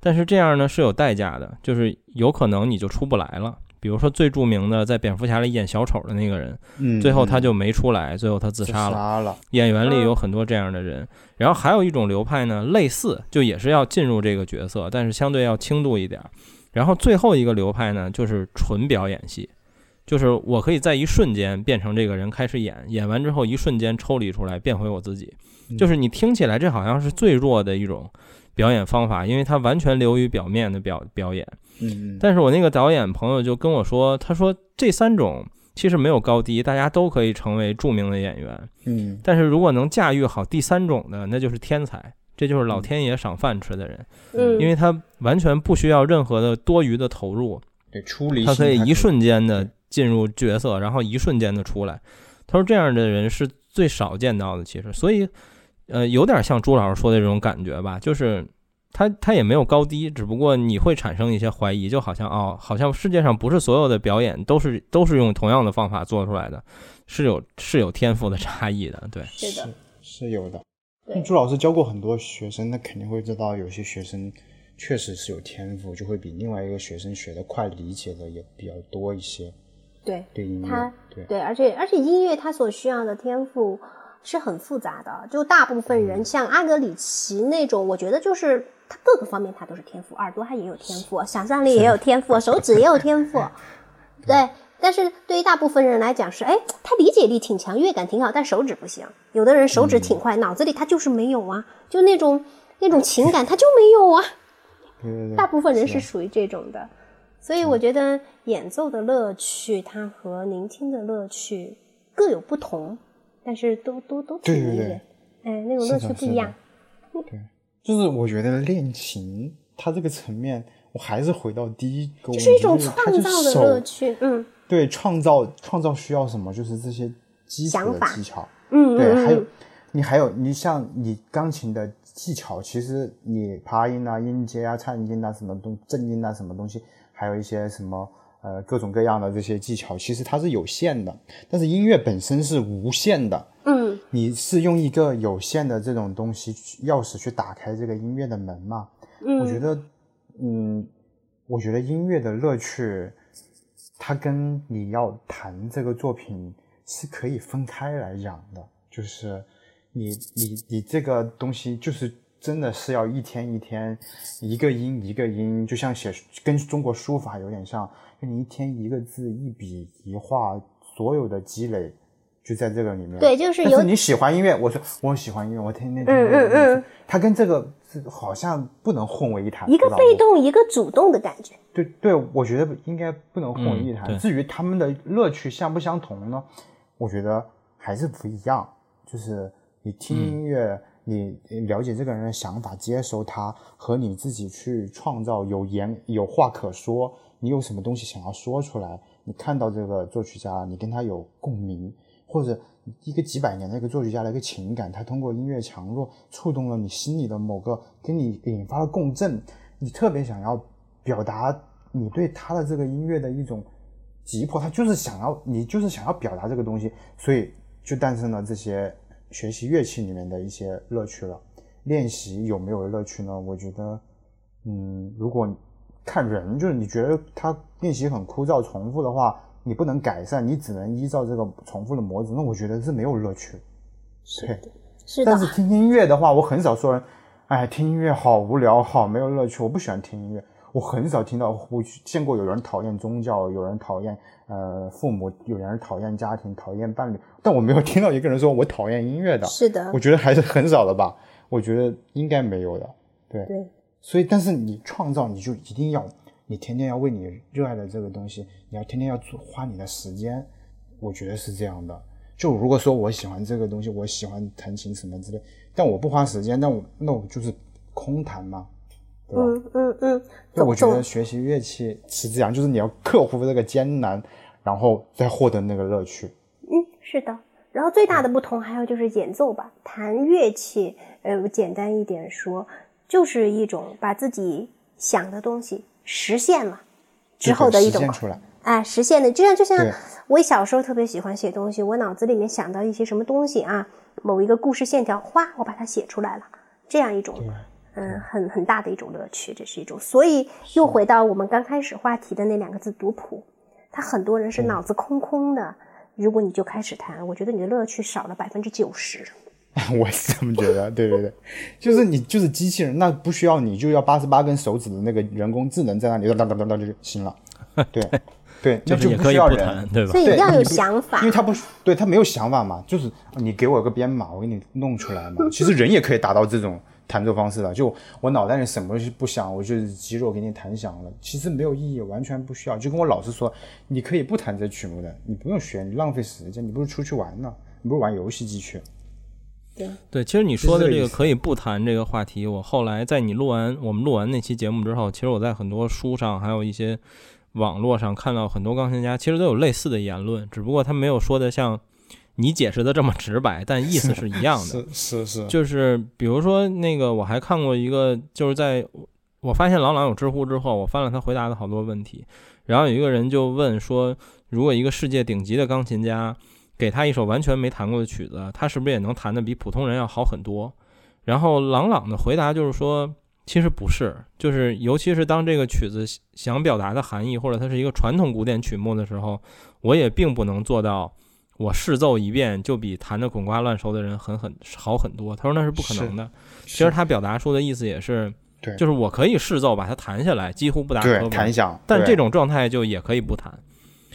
但是这样呢是有代价的，就是有可能你就出不来了。比如说最著名的在蝙蝠侠里演小丑的那个人，嗯最后他就没出来，最后他自自杀了。杀了。演员里嗯有很多这样的人，然后还有一种流派呢，类似就也是要进入这个角色，但是相对要轻度一点儿。然后最后一个流派呢，就是纯表演系，就是我可以在一瞬间变成这个人开始演，演完之后一瞬间抽离出来，变回我自己。就是你听起来这好像是最弱的一种表演方法，因为它完全流于表面的表表演。嗯嗯，但是我那个导演朋友就跟我说，他说这三种其实没有高低，大家都可以成为著名的演员。嗯。但是如果能驾驭好第三种的，那就是天才，这就是老天爷赏饭吃的人，嗯，因为他完全不需要任何的多余的投入，对，出离他可以一瞬间的进入角色，然后一瞬间的出来。他说这样的人是最少见到的，其实，所以，呃，有点像朱老师说的这种感觉吧，就是它它也没有高低，只不过你会产生一些怀疑，就好像哦，好像世界上不是所有的表演都是都是用同样的方法做出来的，是有是有天赋的差异的，对，是的，是有的。对朱老师教过很多学生，那肯定会知道有些学生确实是有天赋，就会比另外一个学生学得快，理解的也比较多一些。对对音乐他，对对，而且而且音乐它所需要的天赋是很复杂的，就大部分嗯人像阿格里奇那种，我觉得就是他各个方面他都是天赋，耳朵他也有天赋，想象力也有天赋，手指也有天赋，对。但是对于大部分人来讲是，哎，他理解力挺强，乐感挺好，但手指不行。有的人手指挺快，脑子里他就是没有啊，就那种那种情感他就没有啊。对 对对，大部分人是属于这种的，所以我觉得演奏的乐趣，它和聆听的乐趣各有不同，但是都都都挺对对对，哎，那种乐趣不一样。对就是我觉得练琴，它这个层面，我还是回到第一个问题，就是创造的乐趣，嗯对，创造创造需要什么？就是这些基础的技巧。嗯对，还有嗯你还有你像你钢琴的技巧，其实你爬音啊、音阶啊、颤音啊、什么东正音啊、什么东西，还有一些什么呃各种各样的这些技巧，其实它是有限的。但是音乐本身是无限的，嗯你是用一个有限的这种东西钥匙去打开这个音乐的门嘛？嗯，我觉得，嗯，我觉得音乐的乐趣，它跟你要弹这个作品是可以分开来讲的。就是你你你这个东西，就是真的是要一天一天，一个音一个音，就像写跟中国书法有点像，就你一天一个字，一笔一画，所有的积累就在这个里面。对，就是有但是你喜欢音乐，我说我喜欢音乐，我天天听嗯音乐嗯嗯，它跟这个是好像不能混为一谈，一个被动，一个主动的感觉。对对，我觉得应该不能混为一谈。嗯至于他们的乐趣相不相同呢，我觉得还是不一样。就是你听音乐，你了解这个人的想法，接收他，和你自己去创造有言有话可说，你有什么东西想要说出来，你看到这个作曲家，你跟他有共鸣，或者一个几百年的一个作曲家的一个情感，他通过音乐强弱触动了你心里的某个，跟你引发了共振，你特别想要表达你对他的这个音乐的一种急迫，他就是想要你就是想要表达这个东西，所以就诞生了这些学习乐器里面的一些乐趣了。练习有没有乐趣呢？我觉得，嗯，如果看人，就是你觉得他练习很枯燥、重复的话，你不能改善，你只能依照这个重复的模子，那我觉得是没有乐趣。对，是的但，是听音乐的话，我很少说人，哎，听音乐好无聊，好没有乐趣，我不喜欢听音乐。我很少听到，我见过有人讨厌宗教，有人讨厌呃父母，有人讨厌家庭，讨厌伴侣，但我没有听到一个人说我讨厌音乐的。是的我，觉得还是很少的吧。我觉得应该没有的。对，对，所以但是你创造，你就一定要，你天天要为你热爱的这个东西，你要天天要做花你的时间。我觉得是这样的。就如果说我喜欢这个东西，我喜欢弹琴什么之类，但我不花时间，那我那我就是空谈嘛，对吧？嗯嗯嗯，那我觉得学习乐器是这样，就是你要克服这个艰难，然后再获得那个乐趣。嗯，是的。然后最大的不同还有就是演奏吧，弹乐器，呃，简单一点说，就是一种把自己想的东西实现了之后的一种实现出来。哎，实现的，就像就像我小时候特别喜欢写东西，我脑子里面想到一些什么东西啊，某一个故事线条，哗，我把它写出来了，这样一种，嗯，很很大的一种乐趣，这是一种。所以又回到我们刚开始话题的那两个字读谱，他很多人是脑子空空的，如果你就开始弹，我觉得你的乐趣少了百分之九十。我是这么觉得，对对对，就是你就是机器人，那不需要你就要八十八根手指的那个人工智能在那里哒哒哒哒就行了，对对，那就不需要人，，对吧所？以要有想法因为他不对他没有想法嘛，就是你给我个编码，我给你弄出来嘛。其实人也可以达到这种弹奏方式的，就我脑袋里什么不想，我就是肌肉给你弹响了，其实没有意义，完全不需要。就跟我老师说，你可以不弹这曲目的，你不用学，你浪费时间，你不如出去玩呢，你不如玩游戏机去。对，其实你说的这个可以不谈这个话题。我后来在你录完我们录完那期节目之后，其实我在很多书上还有一些网络上看到很多钢琴家，其实都有类似的言论，只不过他没有说的像你解释的这么直白，但意思是一样的。是是是，就是比如说那个，我还看过一个，就是在我发现朗朗有知乎之后，我翻了他回答的好多问题，然后有一个人就问说，如果一个世界顶级的钢琴家给他一首完全没弹过的曲子，他是不是也能弹得比普通人要好很多？然后朗朗的回答就是说。其实不是，就是尤其是当这个曲子想表达的含义，或者它是一个传统古典曲目的时候，我也并不能做到我试奏一遍就比弹的滚瓜烂熟的人很很好很多。他说那是不可能的。其实他表达出的意思也是，对，就是我可以试奏把它弹下来，几乎不打磕弹响，但这种状态就也可以不弹。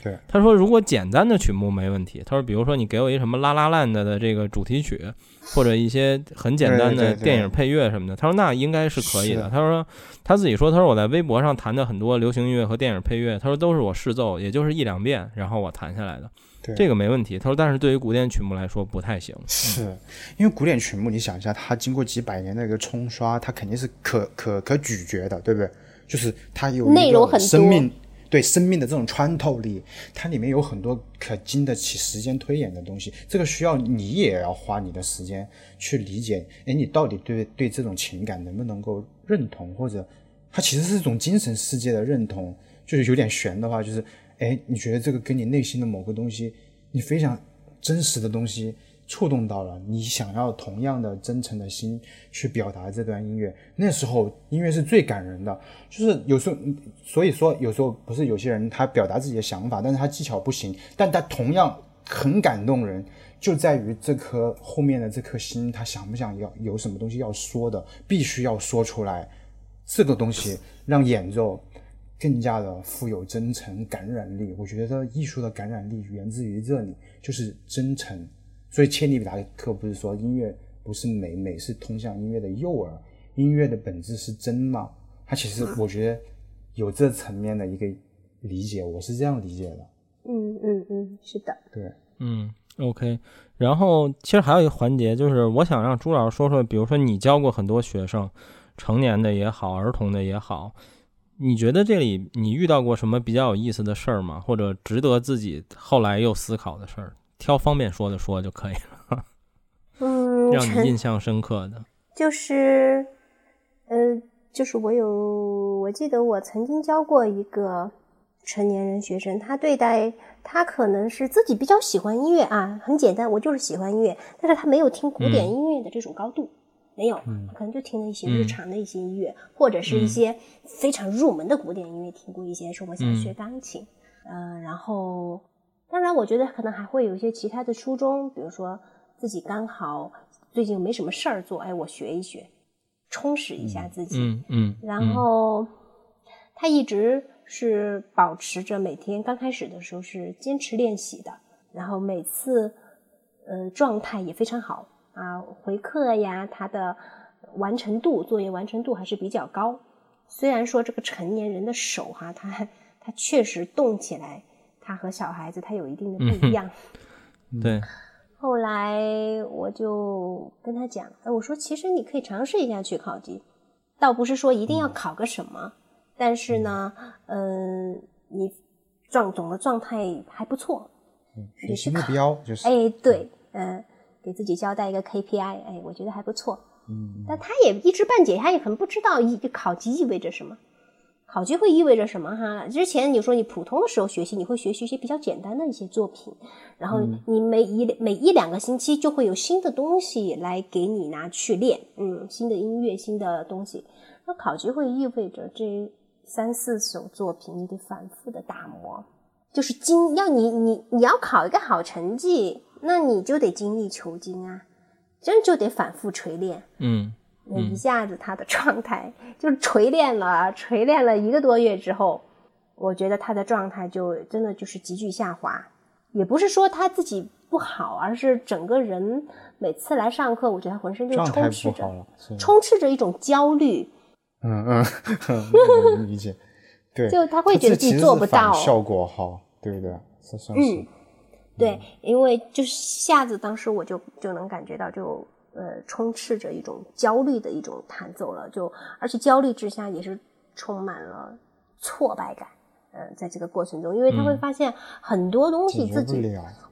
对，他说如果简单的曲目没问题，他说比如说你给我一什么拉拉烂的的这个主题曲，或者一些很简单的电影配乐什么的，他说那应该是可以的。他说他自己说，他说我在微博上弹的很多流行音乐和电影配乐，他说都是我试奏，也就是一两遍，然后我弹下来的，这个没问题。他说但是对于古典曲目来说不太行，是因为古典曲目你想一下，它经过几百年的一个冲刷，它肯定是可可可咀嚼的，对不对？就是它有内容很生命。对生命的这种穿透力，它里面有很多可经得起时间推演的东西。这个需要你也要花你的时间去理解。哎，你到底对对这种情感能不能够认同？或者它其实是一种精神世界的认同，就是有点悬的话，就是哎，你觉得这个跟你内心的某个东西，你非常真实的东西。触动到了你想要同样的真诚的心去表达这段音乐，那时候音乐是最感人的。就是有时候，所以说有时候不是有些人他表达自己的想法，但是他技巧不行，但他同样很感动人，就在于这颗后面的这颗心，他想不想要有什么东西要说的，必须要说出来。这个东西让演奏更加的富有真诚感染力。我觉得艺术的感染力源自于这里，就是真诚。所以，切里比达克不是说音乐不是美，美是通向音乐的诱饵。音乐的本质是真吗？他其实我觉得有这层面的一个理解，我是这样理解的。嗯嗯嗯，是的。对，嗯，OK。然后其实还有一个环节，就是我想让朱老师说说，比如说你教过很多学生，成年的也好，儿童的也好，你觉得这里你遇到过什么比较有意思的事儿吗？或者值得自己后来又思考的事儿？挑方便说的说就可以了。嗯，让你印象深刻的，就是，呃，就是我有，我记得我曾经教过一个成年人学生，他对待他可能是自己比较喜欢音乐啊，很简单，我就是喜欢音乐，但是他没有听古典音乐的这种高度，没有，可能就听了一些日常的一些音乐，或者是一些非常入门的古典音乐，听过一些，说我想学钢琴，嗯，然后。当然，我觉得可能还会有一些其他的初衷，比如说自己刚好最近没什么事儿做，哎，我学一学，充实一下自己。嗯嗯。然后他一直是保持着每天刚开始的时候是坚持练习的，然后每次呃状态也非常好啊，回课呀，他的完成度、作业完成度还是比较高。虽然说这个成年人的手哈，他他确实动起来。他和小孩子他有一定的不一样，对。后来我就跟他讲，哎，我说其实你可以尝试一下去考级，倒不是说一定要考个什么，但是呢，嗯，你状总的状态还不错，学习目标。就是，哎，对，嗯，给自己交代一个 KPI，哎，我觉得还不错，嗯，但他也一知半解，他也很不知道意考级意味着什么。考级会意味着什么哈？之前你说你普通的时候学习，你会学习一些比较简单的一些作品，然后你每一每一两个星期就会有新的东西来给你拿去练，嗯，新的音乐，新的东西。那考级会意味着这三四首作品你得反复的打磨，就是精要你你你要考一个好成绩，那你就得精益求精啊，真就得反复锤炼，嗯。那一下子他的状态就是锤炼了，锤炼了一个多月之后，我觉得他的状态就真的就是急剧下滑。也不是说他自己不好，而是整个人每次来上课，我觉得他浑身就充斥着，充斥着一种焦虑。嗯嗯，理解。对，就他会觉得自己做不到，效果好，对不对？嗯，对，因为就是下子当时我就就能感觉到就。呃，充斥着一种焦虑的一种弹奏了，就而且焦虑之下也是充满了挫败感。嗯，在这个过程中，因为他会发现很多东西自己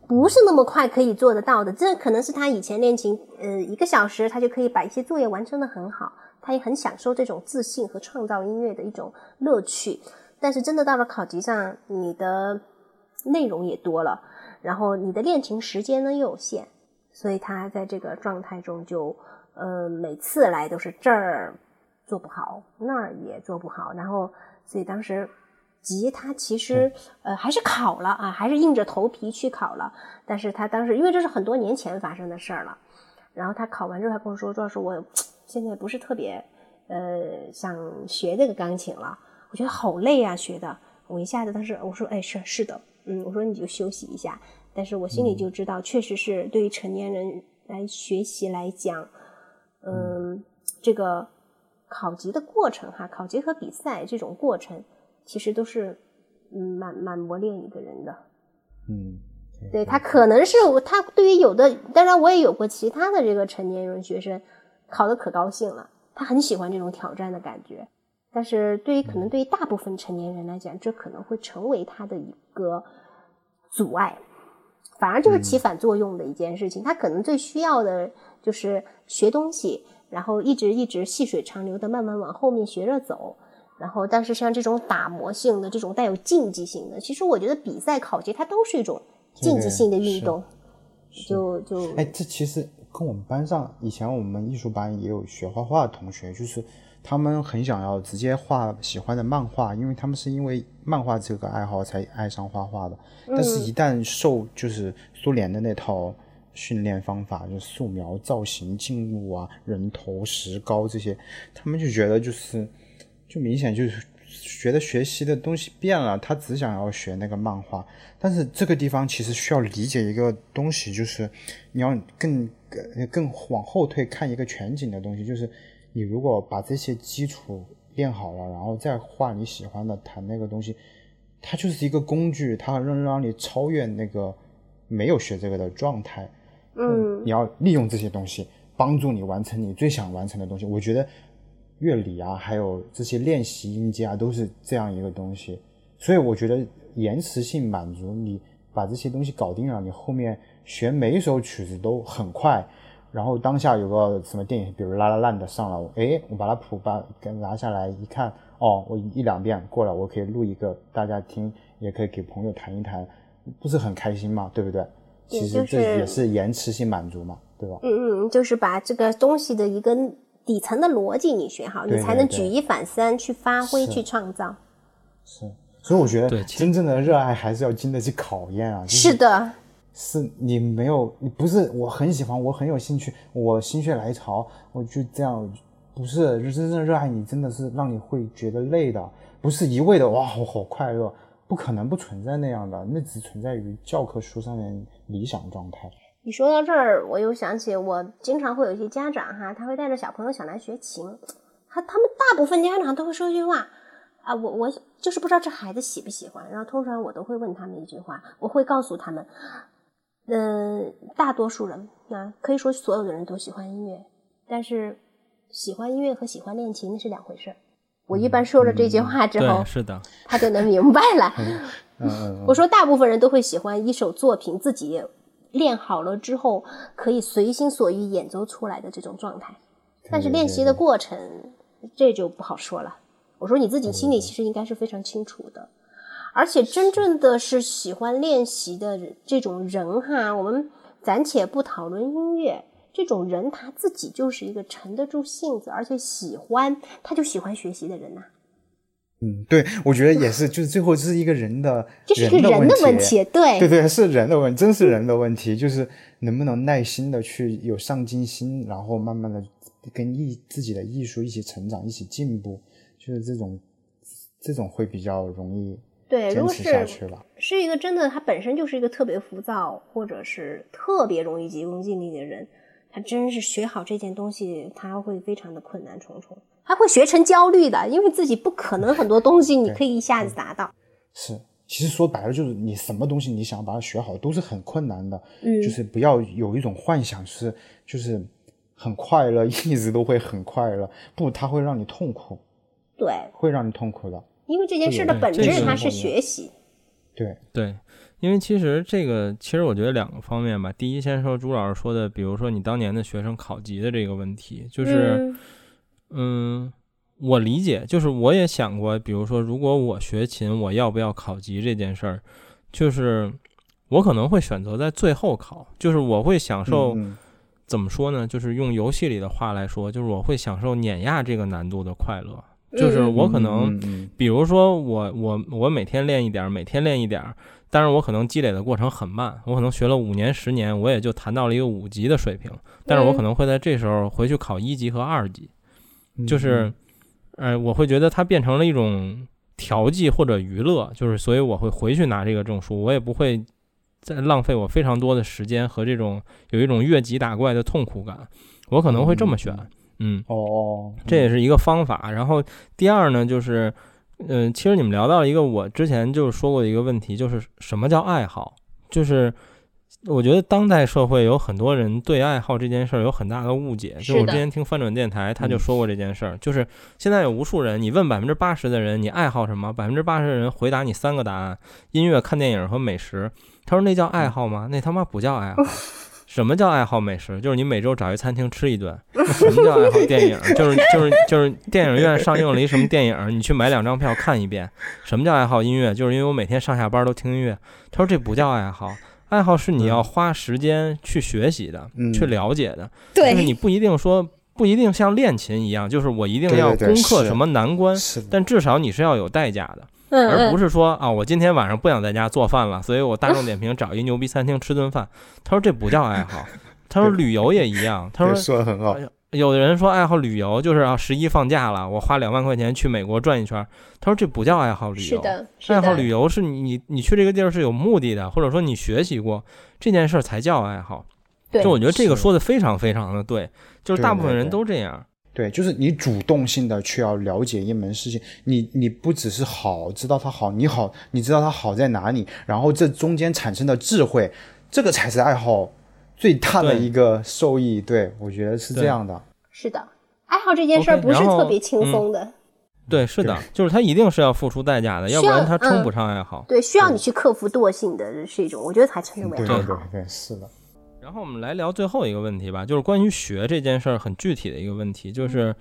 不是那么快可以做得到的。这可能是他以前练琴，呃，一个小时他就可以把一些作业完成的很好，他也很享受这种自信和创造音乐的一种乐趣。但是真的到了考级上，你的内容也多了，然后你的练琴时间呢又有限，所以他在这个状态中就，呃，每次来都是这儿做不好，那儿也做不好，然后所以当时。吉他其实呃还是考了啊，还是硬着头皮去考了。但是他当时因为这是很多年前发生的事儿了，然后他考完之后他跟我说：“朱老师，我现在不是特别呃想学这个钢琴了，我觉得好累啊，学的。”我一下子当时我说：“哎，是是的，嗯，我说你就休息一下。”但是我心里就知道，确实是对于成年人来学习来讲，嗯，这个考级的过程哈，考级和比赛这种过程。其实都是，嗯，蛮蛮磨练一个人的，嗯，对他可能是他对于有的，当然我也有过其他的这个成年人学生考的可高兴了，他很喜欢这种挑战的感觉，但是对于可能对于大部分成年人来讲，这可能会成为他的一个阻碍，反而就是起反作用的一件事情，他可能最需要的就是学东西，然后一直一直细水长流的慢慢往后面学着走。然后，但是像这种打磨性的、这种带有竞技性的，其实我觉得比赛考级它都是一种竞技性的运动。就就哎，这其实跟我们班上以前我们艺术班也有学画画的同学，就是他们很想要直接画喜欢的漫画，因为他们是因为漫画这个爱好才爱上画画的。但是，一旦受就是苏联的那套训练方法，就素描、造型、静物啊、人头、石膏这些，他们就觉得就是。就明显就是觉得学习的东西变了，他只想要学那个漫画。但是这个地方其实需要理解一个东西，就是你要更更往后退看一个全景的东西。就是你如果把这些基础练好了，然后再画你喜欢的弹那个东西，它就是一个工具，它能让你超越那个没有学这个的状态。嗯，你要利用这些东西帮助你完成你最想完成的东西。我觉得。乐理啊，还有这些练习音阶啊，都是这样一个东西。所以我觉得延迟性满足，你把这些东西搞定了，你后面学每一首曲子都很快。然后当下有个什么电影，比如拉拉烂的上了，哎，我把它谱把给拿下来一看，哦，我一两遍过了，我可以录一个大家听，也可以给朋友谈一谈，不是很开心嘛？对不对？其实这也是延迟性满足嘛，对吧？嗯嗯，就是把这个东西的一个。底层的逻辑你学好，你才能举一反三去发挥去创造。是，所以我觉得真正的热爱还是要经得起考验啊。是的，是你没有，你不是我很喜欢，我很有兴趣，我心血来潮，我就这样，不是真正热爱你，真的是让你会觉得累的，不是一味的哇，我好快乐，不可能不存在那样的，那只存在于教科书上面理想状态。你说到这儿，我又想起我经常会有一些家长哈，他会带着小朋友想来学琴，他他们大部分家长都会说一句话啊，我我就是不知道这孩子喜不喜欢。然后通常我都会问他们一句话，我会告诉他们，嗯，大多数人啊，可以说所有的人都喜欢音乐，但是喜欢音乐和喜欢练琴那是两回事。我一般说了这句话之后，是的，他就能明白了。我说大部分人都会喜欢一首作品自己。练好了之后，可以随心所欲演奏出来的这种状态，但是练习的过程，这就不好说了。我说你自己心里其实应该是非常清楚的，而且真正的是喜欢练习的这种人哈，我们暂且不讨论音乐，这种人他自己就是一个沉得住性子，而且喜欢，他就喜欢学习的人呐。嗯，对，我觉得也是，就是最后 这是一个人的，这是一个人的问题，对，对对，是人的问，真是人的问题，就是能不能耐心的去有上进心，然后慢慢的跟艺自己的艺术一起成长，一起进步，就是这种这种会比较容易对，如果是。是一个真的，他本身就是一个特别浮躁，或者是特别容易急功近利的人，他真是学好这件东西，他会非常的困难重重。他会学成焦虑的，因为自己不可能很多东西你可以一下子达到。是，其实说白了就是你什么东西你想把它学好都是很困难的。嗯，就是不要有一种幻想是就是很快乐，一直都会很快乐。不，它会让你痛苦。对，会让你痛苦的。因为这件事的本质它是学习。对对，因为其实这个，其实我觉得两个方面吧。第一，先说朱老师说的，比如说你当年的学生考级的这个问题，就是，嗯，我理解，就是我也想过，比如说如果我学琴，我要不要考级这件事儿，就是我可能会选择在最后考，就是我会享受。嗯怎么说呢？就是用游戏里的话来说，就是我会享受碾压这个难度的快乐。就是嗯我可能，比如说我我我每天练一点儿，每天练一点儿，但是我可能积累的过程很慢，我可能学了五年十年，我也就谈到了一个五级的水平，但是我可能会在这时候回去考一级和二级，嗯就是，呃，我会觉得它变成了一种调剂或者娱乐，就是所以我会回去拿这个证书，我也不会再浪费我非常多的时间和这种有一种越级打怪的痛苦感，我可能会这么选，嗯。哦哦，这也是一个方法。然后第二呢，就是，嗯、其实你们聊到了一个我之前就说过的一个问题，就是什么叫爱好？就是我觉得当代社会有很多人对爱好这件事儿有很大的误解。就是我之前听翻转电台，他就嗯说过这件事儿，就是现在有无数人，你问百分之八十的人你爱好什么，百分之八十的人回答你三个答案：音乐、看电影和美食。他说那叫爱好吗？那他妈不叫爱好。什么叫爱好美食？就是你每周找一餐厅吃一顿。什么叫爱好电影？就是就是就是电影院上映了一什么电影，你去买两张票看一遍。什么叫爱好音乐？就是因为我每天上下班都听音乐。他说这不叫爱好，爱好是你要花时间去学习的，嗯去了解的。就是，你不一定说不一定像练琴一样，就是我一定要攻克什么难关，但至少你是要有代价的。而不是说啊，我今天晚上不想在家做饭了，所以我大众点评找一牛逼餐厅吃顿饭。他说这不叫爱好，他说旅游也一样。他说说的很好哎，呀有的人说爱好旅游就是啊十一放假了，我花两万块钱去美国转一圈。他说这不叫爱好旅游，是的，是的，爱好旅游是你你你去这个地儿是有目的的，或者说你学习过这件事儿才叫爱好。对就我觉得这个说的非常非常的对，就是大部分人都这样。对，就是你主动性的去要了解一门事情，你你不只是好知道它好，你好你知道它好在哪里，然后这中间产生的智慧，这个才是爱好最大的一个受益。对我觉得是这样的。是的，爱好这件事儿不是特别轻嗯松的，对，是的，就是他一定是要付出代价的，要不然他称不上爱好。对，需要你去克服惰性的是一种，我觉得才称之为爱好。对对对，是的。然后我们来聊最后一个问题吧，就是关于学这件事儿很具体的一个问题，就是，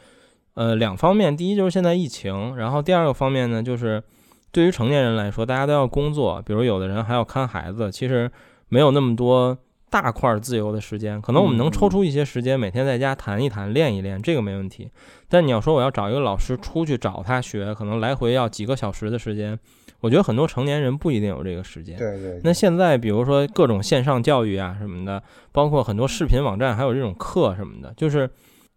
呃，两方面，第一就是现在疫情，然后第二个方面呢，就是对于成年人来说，大家都要工作，比如有的人还要看孩子，其实没有那么多大块儿自由的时间，可能我们能抽出一些时间，每天在家弹一弹、练一练，这个没问题。但你要说我要找一个老师出去找他学，可能来回要几个小时的时间，我觉得很多成年人不一定有这个时间。对对，那现在比如说各种线上教育啊什么的，包括很多视频网站，还有这种课什么的，就是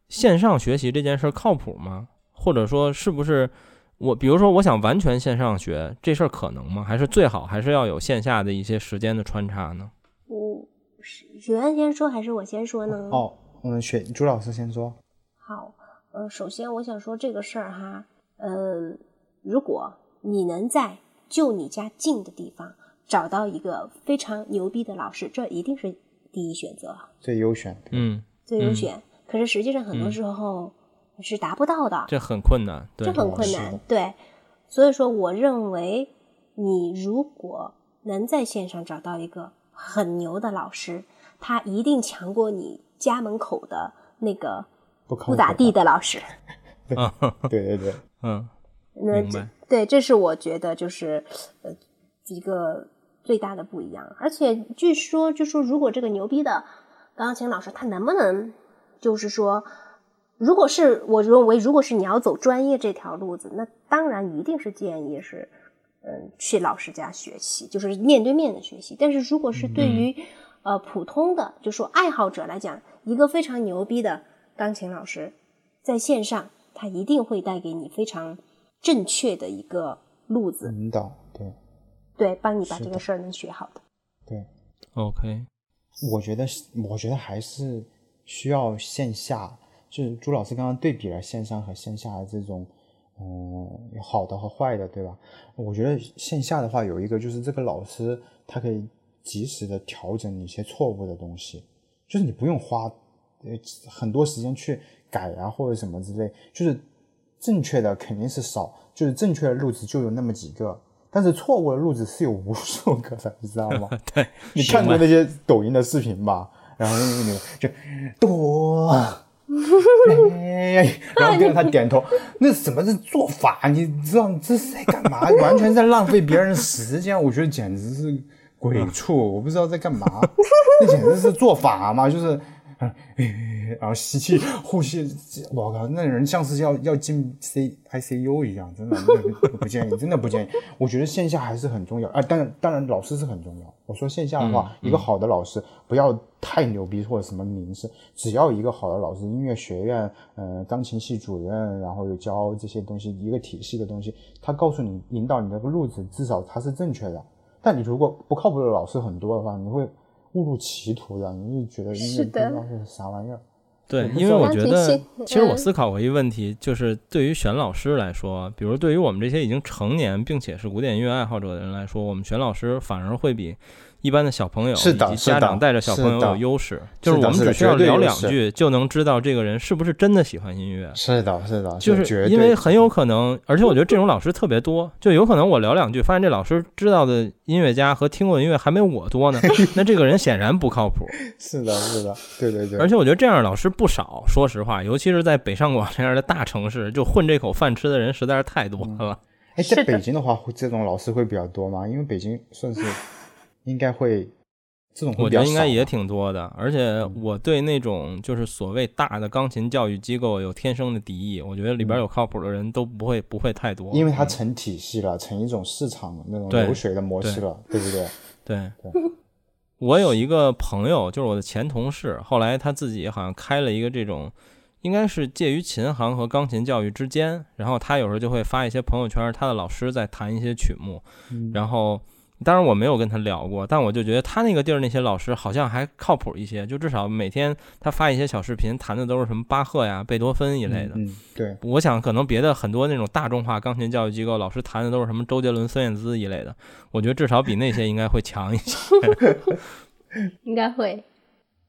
线上学习这件事儿靠谱吗？或者说是不是我比如说我想完全线上学这事儿可能吗？还是最好还是要有线下的一些时间的穿插呢？我，是许愿先说还是我先说呢？哦，嗯，雪朱老师先说。好，呃，首先我想说这个事儿哈，呃，如果你能在就你家近的地方找到一个非常牛逼的老师，这一定是第一选择，最优选。嗯，嗯。最优选。可是实际上很多嗯时候是达不到的，这很困难，对。这，很困。难对，所以说我认为你如果能在线上找到一个很牛的老师，他一定强过你家门口的那个不不咋地的老师。啊，对对对，嗯，那这对，这是我觉得就是呃一个最大的不一样。而且据说，就说如果这个牛逼的钢琴老师，他能不能就是说，如果是我认为，如果是你要走专业这条路子，那当然一定是建议是嗯去老师家学习，就是面对面的学习。但是如果是对于、呃普通的，就说爱好者来讲，一个非常牛逼的钢琴老师在线上，他一定会带给你非常正确的一个路子，引导，对对，帮你把这个事儿能学好的。对。，OK，我觉得是，我觉得还是需要线下。就是朱老师刚刚对比了线上和线下的这种，嗯，有好的和坏的，对吧？我觉得线下的话有一个就是这个老师他可以及时的调整一些错误的东西，就是你不用花呃很多时间去改啊或者什么之类，就是正确的肯定是少，就是正确的路子就有那么几个，但是错误的路子是有无数个的，你知道吗？对，你看过那些抖音的视频吧？然后那个女的就多，然后跟着他点头，那什么是做法？你知道这是在干嘛？完全在浪费别人时间，我觉得简直是鬼畜，我不知道在干嘛，那简直是做法嘛，就是。然后吸气、呼吸，我靠，那人像是要要进 C I C U 一样，真的不建议，真的不建议。我觉得线下还是很重要啊，当然，当然老师是很重要。我说线下的话，一个好的老师不要太牛逼或者什么名声，只要一个好的老师，音乐学院，嗯，钢琴系主任，然后有教这些东西，一个体系的东西，他告诉你引导你那个路子，至少他是正确的。但你如果不靠谱的老师很多的话，你会。误入歧途的，你就觉得音乐不知道是啥玩意儿。对，因为我觉得，其实我思考过一个问题，就是对于选老师来说，比如对于我们这些已经成年并且是古典音乐爱好者的人来说，我们选老师反而会比。一般的小朋友以及家长带着小朋友有优势，就是我们只需要聊两句就能知道这个人是不是真的喜欢音乐。是的，是的，就是因为很有可能，而且我觉得这种老师特别多，就有可能我聊两句，发现这老师知道的音乐家和听过的音乐还没我多呢，那这个人显然不靠谱。是的，是的，对对对。而且我觉得这样的老师不少，说实话，尤其是在北上广这样的大城市，就混这口饭吃的人实在是太多了。哎，在北京的话，这种老师会比较多吗？因为北京算是应该会。我觉得应该也挺多的，而且我对那种就是所谓大的钢琴教育机构有天生的敌意。我觉得里边有靠谱的人都不会不会太多，因为它成体系了，成一种市场那种流水的模式了，对不 对？对。我有一个朋友，就是我的前同事，后来他自己好像开了一个这种，应该是介于琴行和钢琴教育之间。然后他有时候就会发一些朋友圈，他的老师在弹一些曲目，然后。当然我没有跟他聊过，但我就觉得他那个地儿那些老师好像还靠谱一些，就至少每天他发一些小视频，弹的都是什么巴赫呀、贝多芬一类的。嗯，对。我想可能别的很多那种大众化钢琴教育机构老师弹的都是什么周杰伦、孙燕姿一类的，我觉得至少比那些应该会强一些。应该会。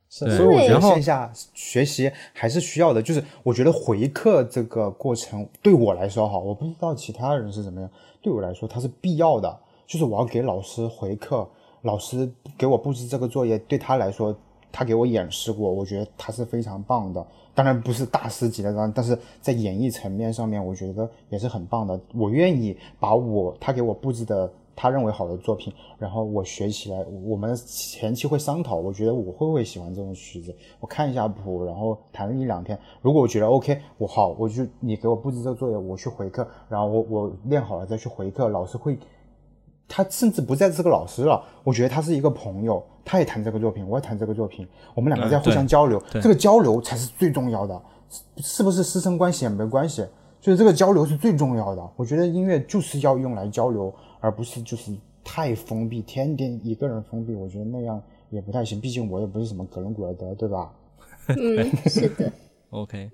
是，所以我觉得线下学习还是需要的。就是我觉得回课这个过程对我来说哈，我不知道其他人是怎么样，对我来说它是必要的。就是我要给老师回课，老师给我布置这个作业，对他来说，他给我演示过，我觉得他是非常棒的。当然不是大师级的，但但是在演绎层面上面，我觉得也是很棒的。我愿意把我他给我布置的他认为好的作品，然后我学起来。我们前期会商讨，我觉得我会不会喜欢这种曲子，我看一下谱，然后弹一两天。如果我觉得 OK，我好，我就你给我布置这个作业，我去回课，然后我我练好了再去回课，老师会。他甚至不再是个老师了，我觉得他是一个朋友，他也谈这个作品，我也谈这个作品，我们两个在互相交流，这个交流才是最重要的，是不是师生关系也没关系，就是这个交流是最重要的。我觉得音乐就是要用来交流，而不是就是太封闭，天天一个人封闭，我觉得那样也不太行。毕竟我也不是什么格伦古尔德，对吧？嗯，是的。OK，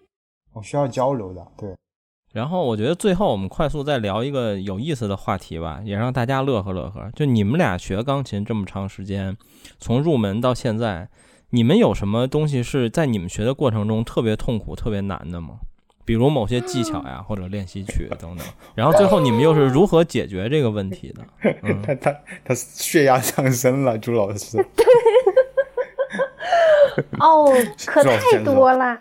我需要交流的，对。然后我觉得最后我们快速再聊一个有意思的话题吧，也让大家乐呵乐呵。就你们俩学钢琴这么长时间，从入门到现在，你们有什么东西是在你们学的过程中特别痛苦、特别难的吗？比如某些技巧呀，或者练习曲等等。然后最后你们又是如何解决这个问题的？他他他血压上升了，朱老师。哦，可太多了，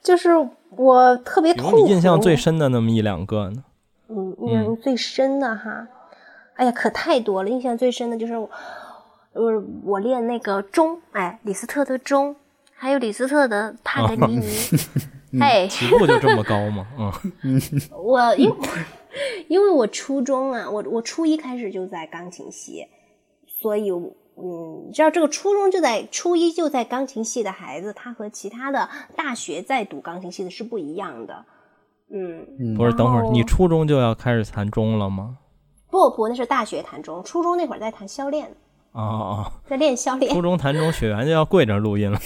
就是。我特别痛苦。印象最深的那么一两个呢？嗯，印象最深的哈，哎呀，可太多了。印象最深的就是，我我练那个钟，哎，李斯特的钟，还有李斯特的帕格尼尼。哎，起步就这么高吗？嗯，我因为因为我初中啊，我我初一开始就在钢琴系，所以。嗯，你知道这个初中就在初一就在钢琴系的孩子，他和其他的大学在读钢琴系的是不一样的。嗯，不是，等会儿你初中就要开始弹钟了吗？不不，那是大学弹钟，初中那会儿在弹肖练。哦哦，在练肖练。初中弹钟，雪原就要跪着录音了。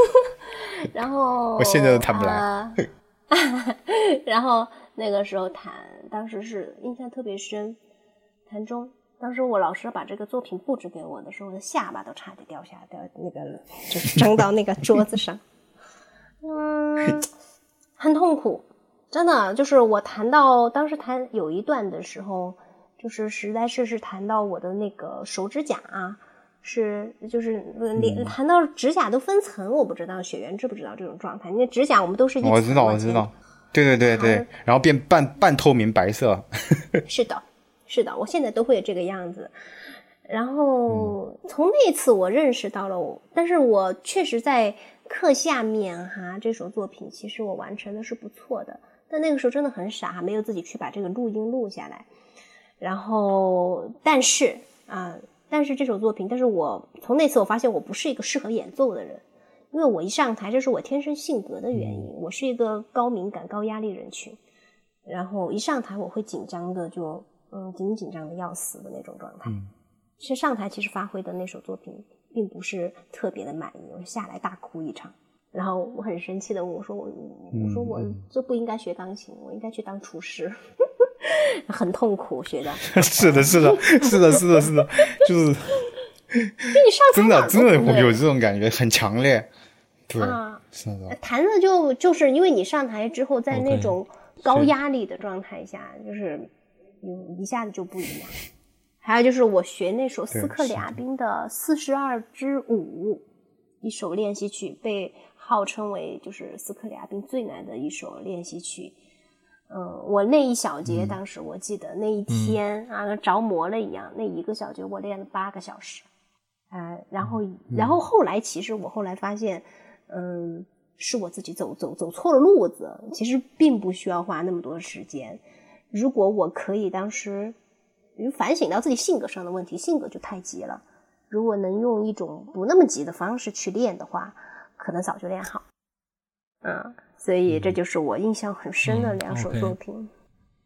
然后我现在都弹不来。然后那个时候弹，当时是印象特别深，弹钟。当时我老师把这个作品布置给我的时候，我的下巴都差点掉下掉那个，就扔 到那个桌子上。嗯，很痛苦，真的就是我谈到当时谈有一段的时候，就是实在是是谈到我的那个手指甲啊，是就是连谈到指甲都分层，我不知道雪原知不知道这种状态？那指甲我们都是一我知道我知道，对对对对，然后变半半透明白色。是的，是的，我现在都会这个样子。然后从那次我认识到了，但是我确实在课下面哈，这首作品其实我完成的是不错的。但那个时候真的很傻，没有自己去把这个录音录下来。然后，但是啊，但是这首作品，但是我从那次我发现我不是一个适合演奏的人，因为我一上台，这是我天生性格的原因，我是一个高敏感、高压力人群。然后一上台我会紧张的，就嗯紧紧张的要死的那种状态。其实上台其实发挥的那首作品并不是特别的满意，我下来大哭一场。然后我很生气的问我说：“我我说我这不应该学钢琴，我应该去当厨师。”很痛苦学的。是的，是的，是的，是的，是的，就是。你上真的真的会有这种感觉，很强烈。对啊，是的。弹的就就是因为你上台之后，在那种高压力的状态下，就是嗯一下子就不一样。还有就是我学那首斯克里亚宾的四十二支舞，一首练习曲被。号称为就是斯克里亚宾最难的一首练习曲，嗯，我那一小节，当时我记得那一天啊，着魔了一样，那一个小节我练了八个小时，呃，然后然后后来其实我后来发现，嗯，是我自己走走走错了路子，其实并不需要花那么多时间，如果我可以当时反省到自己性格上的问题，性格就太急了，如果能用一种不那么急的方式去练的话。可能早就练好，嗯，所以这就是我印象很深的两首作品。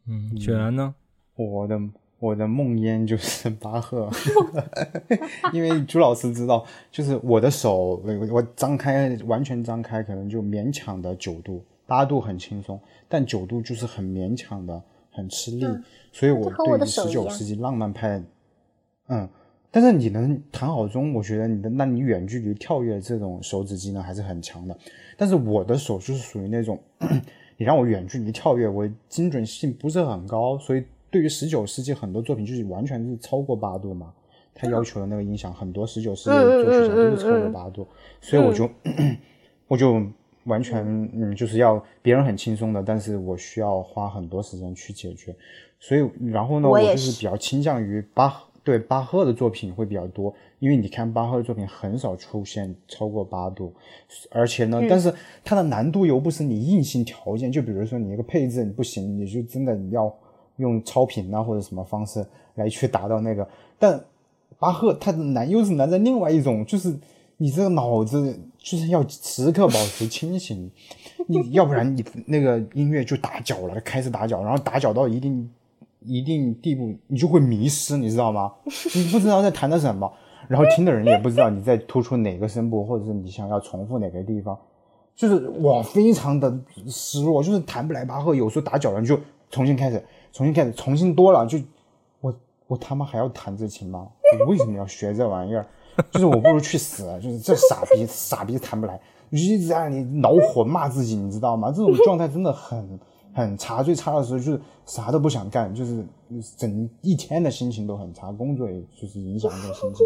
嗯，雪然呢？我的我的梦魇就是巴赫，因为朱老师知道，就是我的手，我我张开完全张开，可能就勉强的九度，八度很轻松，但九度就是很勉强的，很吃力，所以我对于十九世纪浪漫派，嗯。但是你能弹好钟，我觉得你的，那你远距离跳跃这种手指技能还是很强的。但是我的手就是属于那种，你让我远距离跳跃，我精准性不是很高。所以对于十九世纪很多作品，就是完全是超过八度嘛，他要求的那个音响很多十九世纪作曲家都是超过八度，所以我就 我就完全嗯就是要别人很轻松的，但是我需要花很多时间去解决。所以然后呢，我就是比较倾向于巴。对巴赫的作品会比较多，因为你看巴赫的作品很少出现超过八度，而且呢，但是它的难度又不是你硬性条件，就比如说你一个配置你不行，你就真的你要用超频啊或者什么方式来去达到那个。但巴赫它的难又是难在另外一种，就是你这个脑子就是要时刻保持清醒，你要不然你那个音乐就打搅了，开始打搅，然后打搅到一定。一定地步，你就会迷失，你知道吗？你不知道在弹的什么，然后听的人也不知道你在突出哪个声部，或者是你想要重复哪个地方，就是我非常的失落，就是弹不来巴赫，有时候打搅了就重新开始，重新开始，重新多了就我我他妈还要弹这琴吗？我为什么要学这玩意儿？就是我不如去死，就是这傻逼傻逼谈不来，一直在那里恼火骂自己，你知道吗？这种状态真的很。很差，最差的时候就是啥都不想干，就是整一天的心情都很差，工作也就是影响这个心情，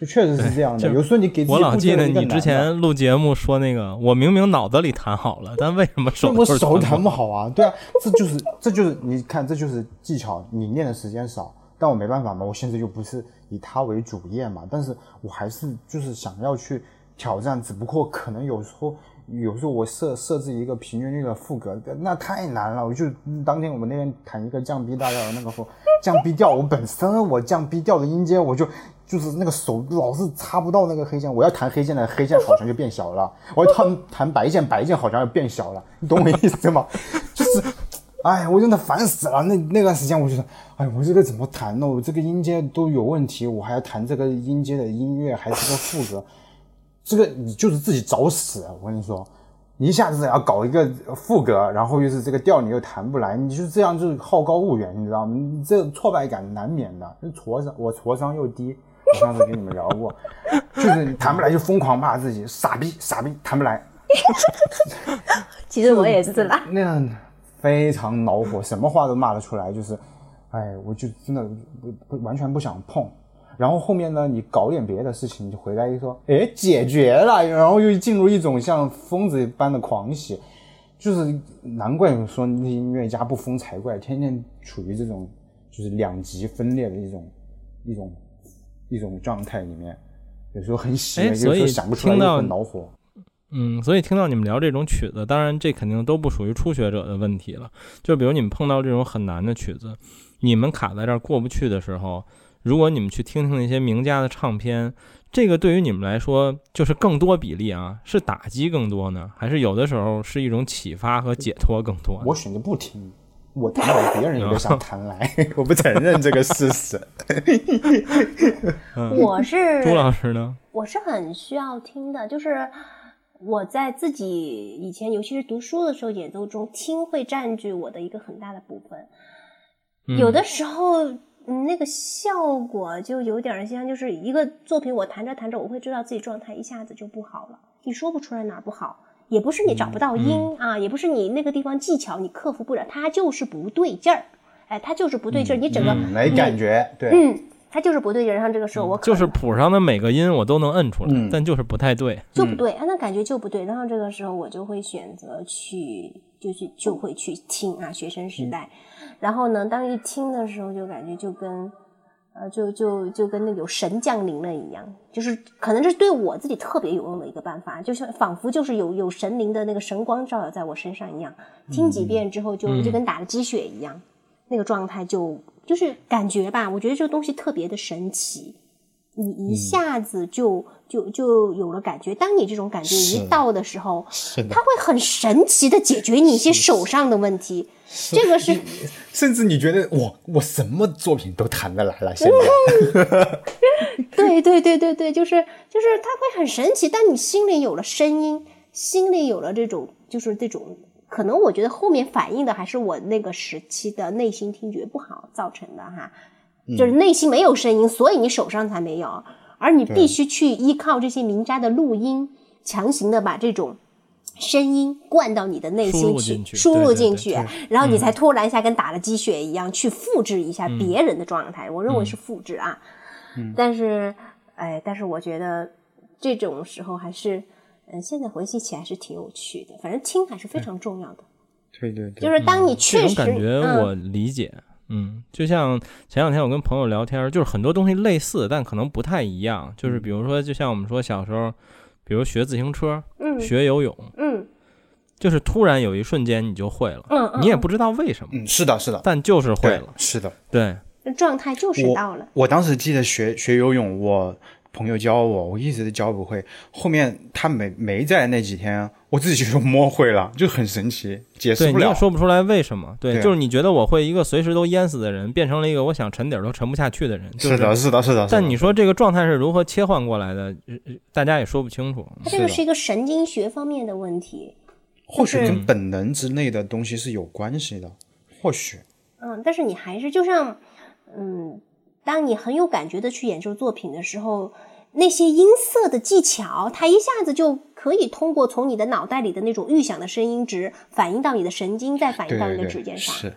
就确实是这样的。有时候你给我老记得你之前录节目说那个，我明明脑子里弹好了，但为什么手我手弹不好啊？对啊，这就是这就是你看，这就是技巧。你练的时间少，但我没办法嘛，我现在又不是以它为主业嘛，但是我还是就是想要去挑战，只不过可能有时候。有时候我设设置一个平均律的副格，那太难了。我就当天我们那边弹一个降 B 大调的那个副降 B 调，我本身我降 B 调的音阶，我就就是那个手老是插不到那个黑键。我要弹黑键的黑键好像就变小了，我要弹弹白键白键好像要变小了，你懂我意思吗？就是，哎，我真的烦死了。那那段时间我就说，哎，我这个怎么弹呢？我这个音阶都有问题，我还要弹这个音阶的音乐，还是个副歌。这个你就是自己找死！我跟你说，一下子要搞一个副歌，然后又是这个调你又弹不来，你就这样就是好高骛远，你知道吗？你这挫败感难免的。挫伤我挫伤又低，我上次跟你们聊过，就是你弹不来就疯狂骂自己，傻逼傻逼弹不来。其实我也是啦，那样非常恼火，什么话都骂得出来，就是。哎，我就真的不不完全不想碰。然后后面呢，你搞点别的事情，就回来一说，哎，解决了，然后又进入一种像疯子般的狂喜，就是难怪说那些音乐家不疯才怪，天天处于这种就是两极分裂的一种一种一种状态里面，有时候很喜，有时候想不出来又很恼火。嗯，所以听到你们聊这种曲子，当然这肯定都不属于初学者的问题了。就比如你们碰到这种很难的曲子，你们卡在这儿过不去的时候。如果你们去听听那些名家的唱片，这个对于你们来说就是更多比例啊，是打击更多呢，还是有的时候是一种启发和解脱更多？我选择不听，我弹来别人也想 弹来，我不承认这个事实。我是朱老师呢？我是很需要听的，就是我在自己以前，尤其是读书的时候演奏中，听会占据我的一个很大的部分，有的时候。嗯，那个效果就有点像，就是一个作品，我弹着弹着，我会知道自己状态一下子就不好了。你说不出来哪儿不好，也不是你找不到音啊，也不是你那个地方技巧你克服不了，它就是不对劲儿。哎，它就是不对劲儿，你整个没感觉，对，嗯，它就是不对劲儿。然后这个时候我就是谱上的每个音我都能摁出来，但就是不太对，就不对，那感觉就不对。然后这个时候我就会选择去，就是就会去听啊，学生时代。然后呢，当一听的时候，就感觉就跟，呃，就就就跟那有神降临了一样，就是可能这是对我自己特别有用的一个办法，就像仿佛就是有有神灵的那个神光照耀在我身上一样。听几遍之后，就就跟打了鸡血一样，那个状态就就是感觉吧，我觉得这个东西特别的神奇。你一下子就就就有了感觉，当你这种感觉一到的时候，它会很神奇的解决你一些手上的问题。这个是，甚至你觉得我我什么作品都谈得来了。现在，对对对对对，就是就是它会很神奇。当你心里有了声音，心里有了这种就是这种，可能我觉得后面反映的还是我那个时期的内心听觉不好造成的哈。就是内心没有声音，所以你手上才没有，而你必须去依靠这些名家的录音，强行的把这种声音灌到你的内心去，输入进去，然后你才突然一下跟打了鸡血一样去复制一下别人的状态。我认为是复制啊，但是，哎，但是我觉得这种时候还是，嗯，现在回忆起来是挺有趣的。反正听还是非常重要的。对对对，就是当你确实感觉我理解。嗯，就像前两天我跟朋友聊天，就是很多东西类似，但可能不太一样。就是比如说，就像我们说小时候，比如学自行车，嗯，学游泳，嗯，就是突然有一瞬间你就会了，嗯，你也不知道为什么，嗯，是的，是的，但就是会了，是的，对，状态就是到了。我当时记得学学游泳，我。朋友教我，我一直都教不会。后面他没没在那几天，我自己就摸会了，就很神奇，解释不了，说不出来为什么。对，就是你觉得我会一个随时都淹死的人，变成了一个我想沉底儿都沉不下去的人。是的，是的，是的。但你说这个状态是如何切换过来的，大家也说不清楚。它这个是一个神经学方面的问题，或许跟本能之类的东西是有关系的，或许。嗯，但是你还是就像，嗯。当你很有感觉的去演奏作品的时候，那些音色的技巧，它一下子就可以通过从你的脑袋里的那种预想的声音值反映到你的神经，再反映到你的指尖上。是，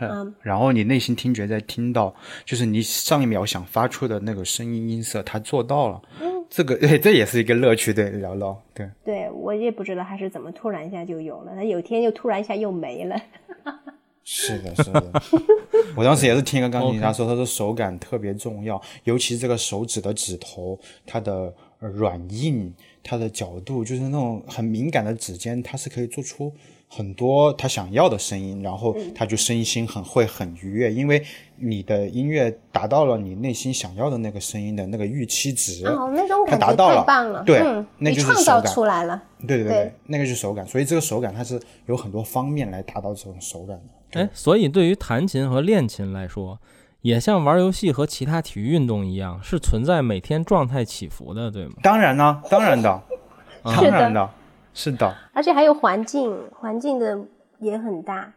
嗯。然后你内心听觉在听到，就是你上一秒想发出的那个声音音色，它做到了。嗯，这个这也是一个乐趣，对，聊聊，对。对我也不知道他是怎么突然一下就有了，他有天又突然一下又没了。是的，是的，我当时也是听一个钢琴家说，他说手感特别重要，尤其这个手指的指头，它的软硬，它的角度，就是那种很敏感的指尖，它是可以做出很多他想要的声音，然后他就身心很会很愉悦，因为你的音乐达到了你内心想要的那个声音的那个预期值，哦，那种感觉太棒了，对，那就是创造出来了，对对对，那个就是手感，所以这个手感它是有很多方面来达到这种手感的。哎，所以对于弹琴和练琴来说，也像玩游戏和其他体育运动一样，是存在每天状态起伏的，对吗？当然呢，当然的，当然的，是的。而且还有环境，环境的也很大。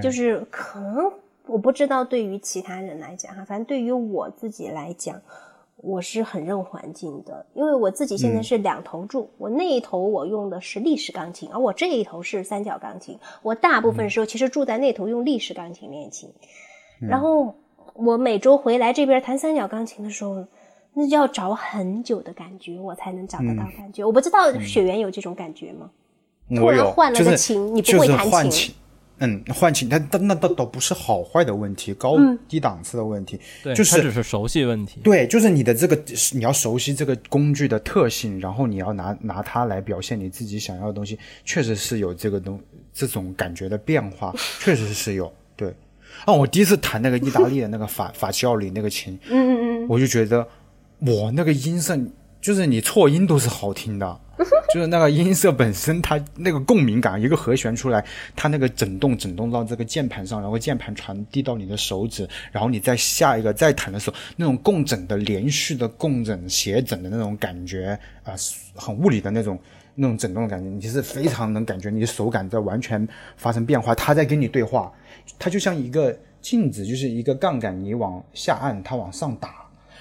就是可能我不知道对于其他人来讲哈，反正对于我自己来讲。我是很认环境的，因为我自己现在是两头住，我那一头我用的是立式钢琴，而我这一头是三角钢琴。我大部分时候其实住在那头用立式钢琴练琴，然后我每周回来这边弹三角钢琴的时候，那就要找很久的感觉，我才能找得到感觉。我不知道雪原有这种感觉吗？突然换了就是个琴，你不会弹琴，嗯，换琴，但但那倒倒不是好坏的问题，高嗯低档次的问题，对，就是它只是熟悉问题。对，就是你的这个你要熟悉这个工具的特性，然后你要拿拿它来表现你自己想要的东西，确实是有这个东这种感觉的变化，确实是有。对，啊，我第一次弹那个意大利的那个法 法齐奥里那个琴，嗯嗯嗯，我就觉得，我，那个音色就是你错音都是好听的，就是那个音色本身它那个共鸣感，一个和弦出来，它那个震动震动到这个键盘上，然后键盘传递到你的手指，然后你再下一个再弹的时候，那种共振的连续的共振谐振的那种感觉啊、很物理的那种。那种震动的感觉，你是非常能感觉你的手感在完全发生变化，它在跟你对话，它就像一个镜子，就是一个杠杆，你往下按，它往上打，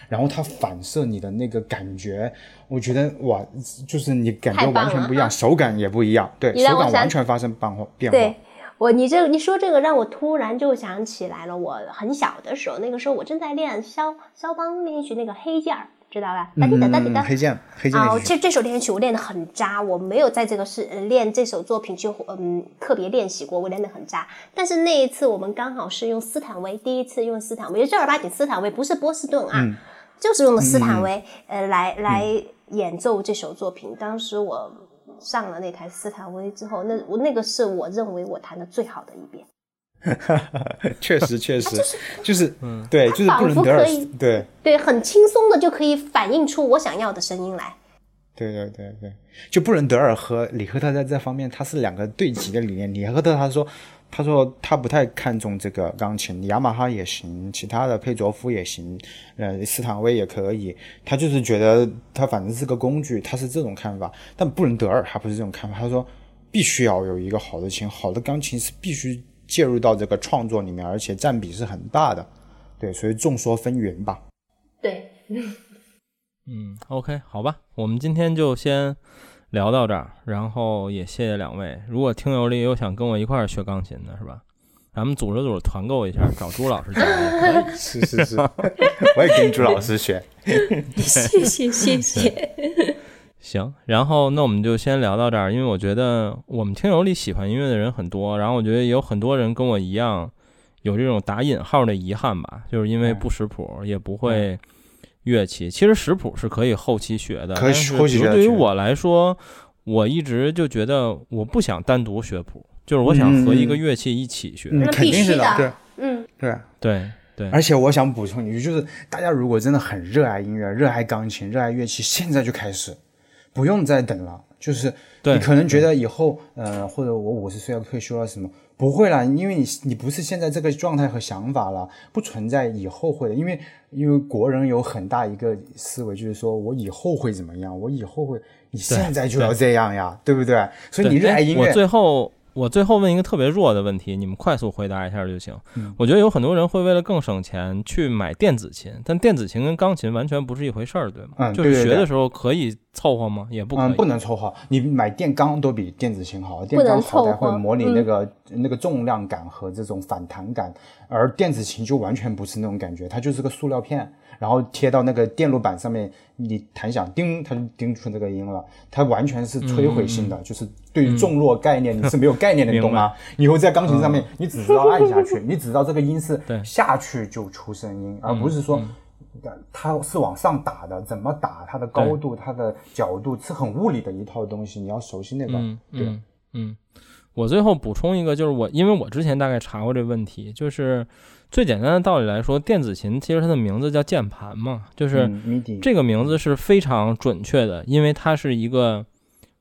然后它反射你的那个感觉，我觉得哇，就是你感觉完全不一样，手感也不一样，对，手感完全发生变化变化。对。我你这你说这个让我突然就想起来了，我很小的时候，那个时候我正在练肖肖邦练习曲那个黑键儿，知道吧？哒滴哒哒滴嗯，哒。黑键黑键哦，其实这这首练习曲我练得很渣，我没有在这个是呃练这首作品去嗯特别练习过，我练得很渣。但是那一次我们刚好是用斯坦威，第一次用斯坦威，正儿八经斯坦威，不是波士顿啊，就是用的斯坦威、呃来来演奏这首作品。当时我上了那台斯坦威之后，那我那个是我认为我弹的最好的一遍。确实确实就是，嗯，对，就是布伦德尔仿佛可以，对。对，很轻松的就可以反映出我想要的声音来。对对对对，就布伦德尔和里赫特在这方面，他是两个对极的理念。里赫特他说，他说他不太看重这个钢琴，雅马哈也行，其他的佩卓夫也行，呃，斯坦威也可以。他就是觉得他反正是个工具，他是这种看法。但布伦德尔还不是这种看法，他说必须要有一个好的琴，好的钢琴是必须介入到这个创作里面，而且占比是很大的。对，所以众说纷纭吧。对，嗯，OK，好吧，我们今天就先聊到这儿，然后也谢谢两位。如果听友里有想跟我一块儿学钢琴的，是吧？咱们组织组织团购一下，找朱老师教。是是是，我也跟朱老师学。谢谢谢谢。行，然后那我们就先聊到这儿，因为我觉得我们听友里喜欢音乐的人很多，然后我觉得有很多人跟我一样有这种打引号的遗憾吧，就是因为不识谱，也不会乐器。其实识谱是可以后期学的，可以但是后期学对于我来说，我一直就觉得我不想单独学谱，就是我想和一个乐器一起学。嗯，那肯定是必须的对嗯，对。对对，而且我想补充一句，就是大家如果真的很热爱音乐、热爱钢琴、热爱乐器，现在就开始，不用再等了。就是你可能觉得以后，呃，或者我五十岁要退休了什么，不会啦，因为你你不是现在这个状态和想法了，不存在以后会的，因为因为国人有很大一个思维，就是说我以后会怎么样，我以后会，你现在就要这样呀，对不对？所以你热爱音我乐，最后我最后问一个特别弱的问题，你们快速回答一下就行。嗯我觉得有很多人会为了更省钱去买电子琴，但电子琴跟钢琴完全不是一回事儿，对吗？就是嗯对对对学的时候可以凑合吗？也不可以。嗯，不能凑合。你买电钢都比电子琴好，电钢好歹会模拟嗯那个、那个重量感和这种反弹感，而电子琴就完全不是那种感觉，它就是个塑料片，然后贴到那个电路板上面，你弹响叮，它就叮出这个音了，它完全是摧毁性的，就是对于重弱概念、你是没有概念的，你懂吗？以后在钢琴上面，你只知道按下去，你只知道这个音是下去就出声音，而不是说。它是往上打的，怎么打，它的高度、它的角度是很物理的一套东西，你要熟悉那个。嗯对，嗯嗯。我最后补充一个，就是我因为我之前大概查过这问题，就是最简单的道理来说，电子琴其实它的名字叫键盘嘛，就是这个名字是非常准确的，因为它是一个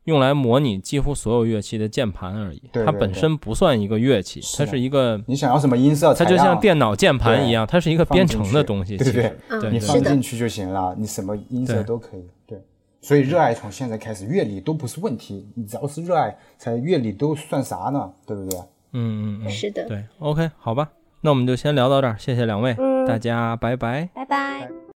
用来模拟几乎所有乐器的键盘而已，它本身不算一个乐器，它是一个，你想要什么音色，它就像电脑键盘一样，它是一个编程的东西，对不其实对？对对你放进去就行了，你什么音色都可以。对，所以热爱从现在开始，乐理都不是问题，你只要是热爱，才乐理都算啥呢？对不对？嗯嗯嗯，是的，对，OK，好吧，那我们就先聊到这儿，谢谢两位，嗯大家拜拜。拜拜。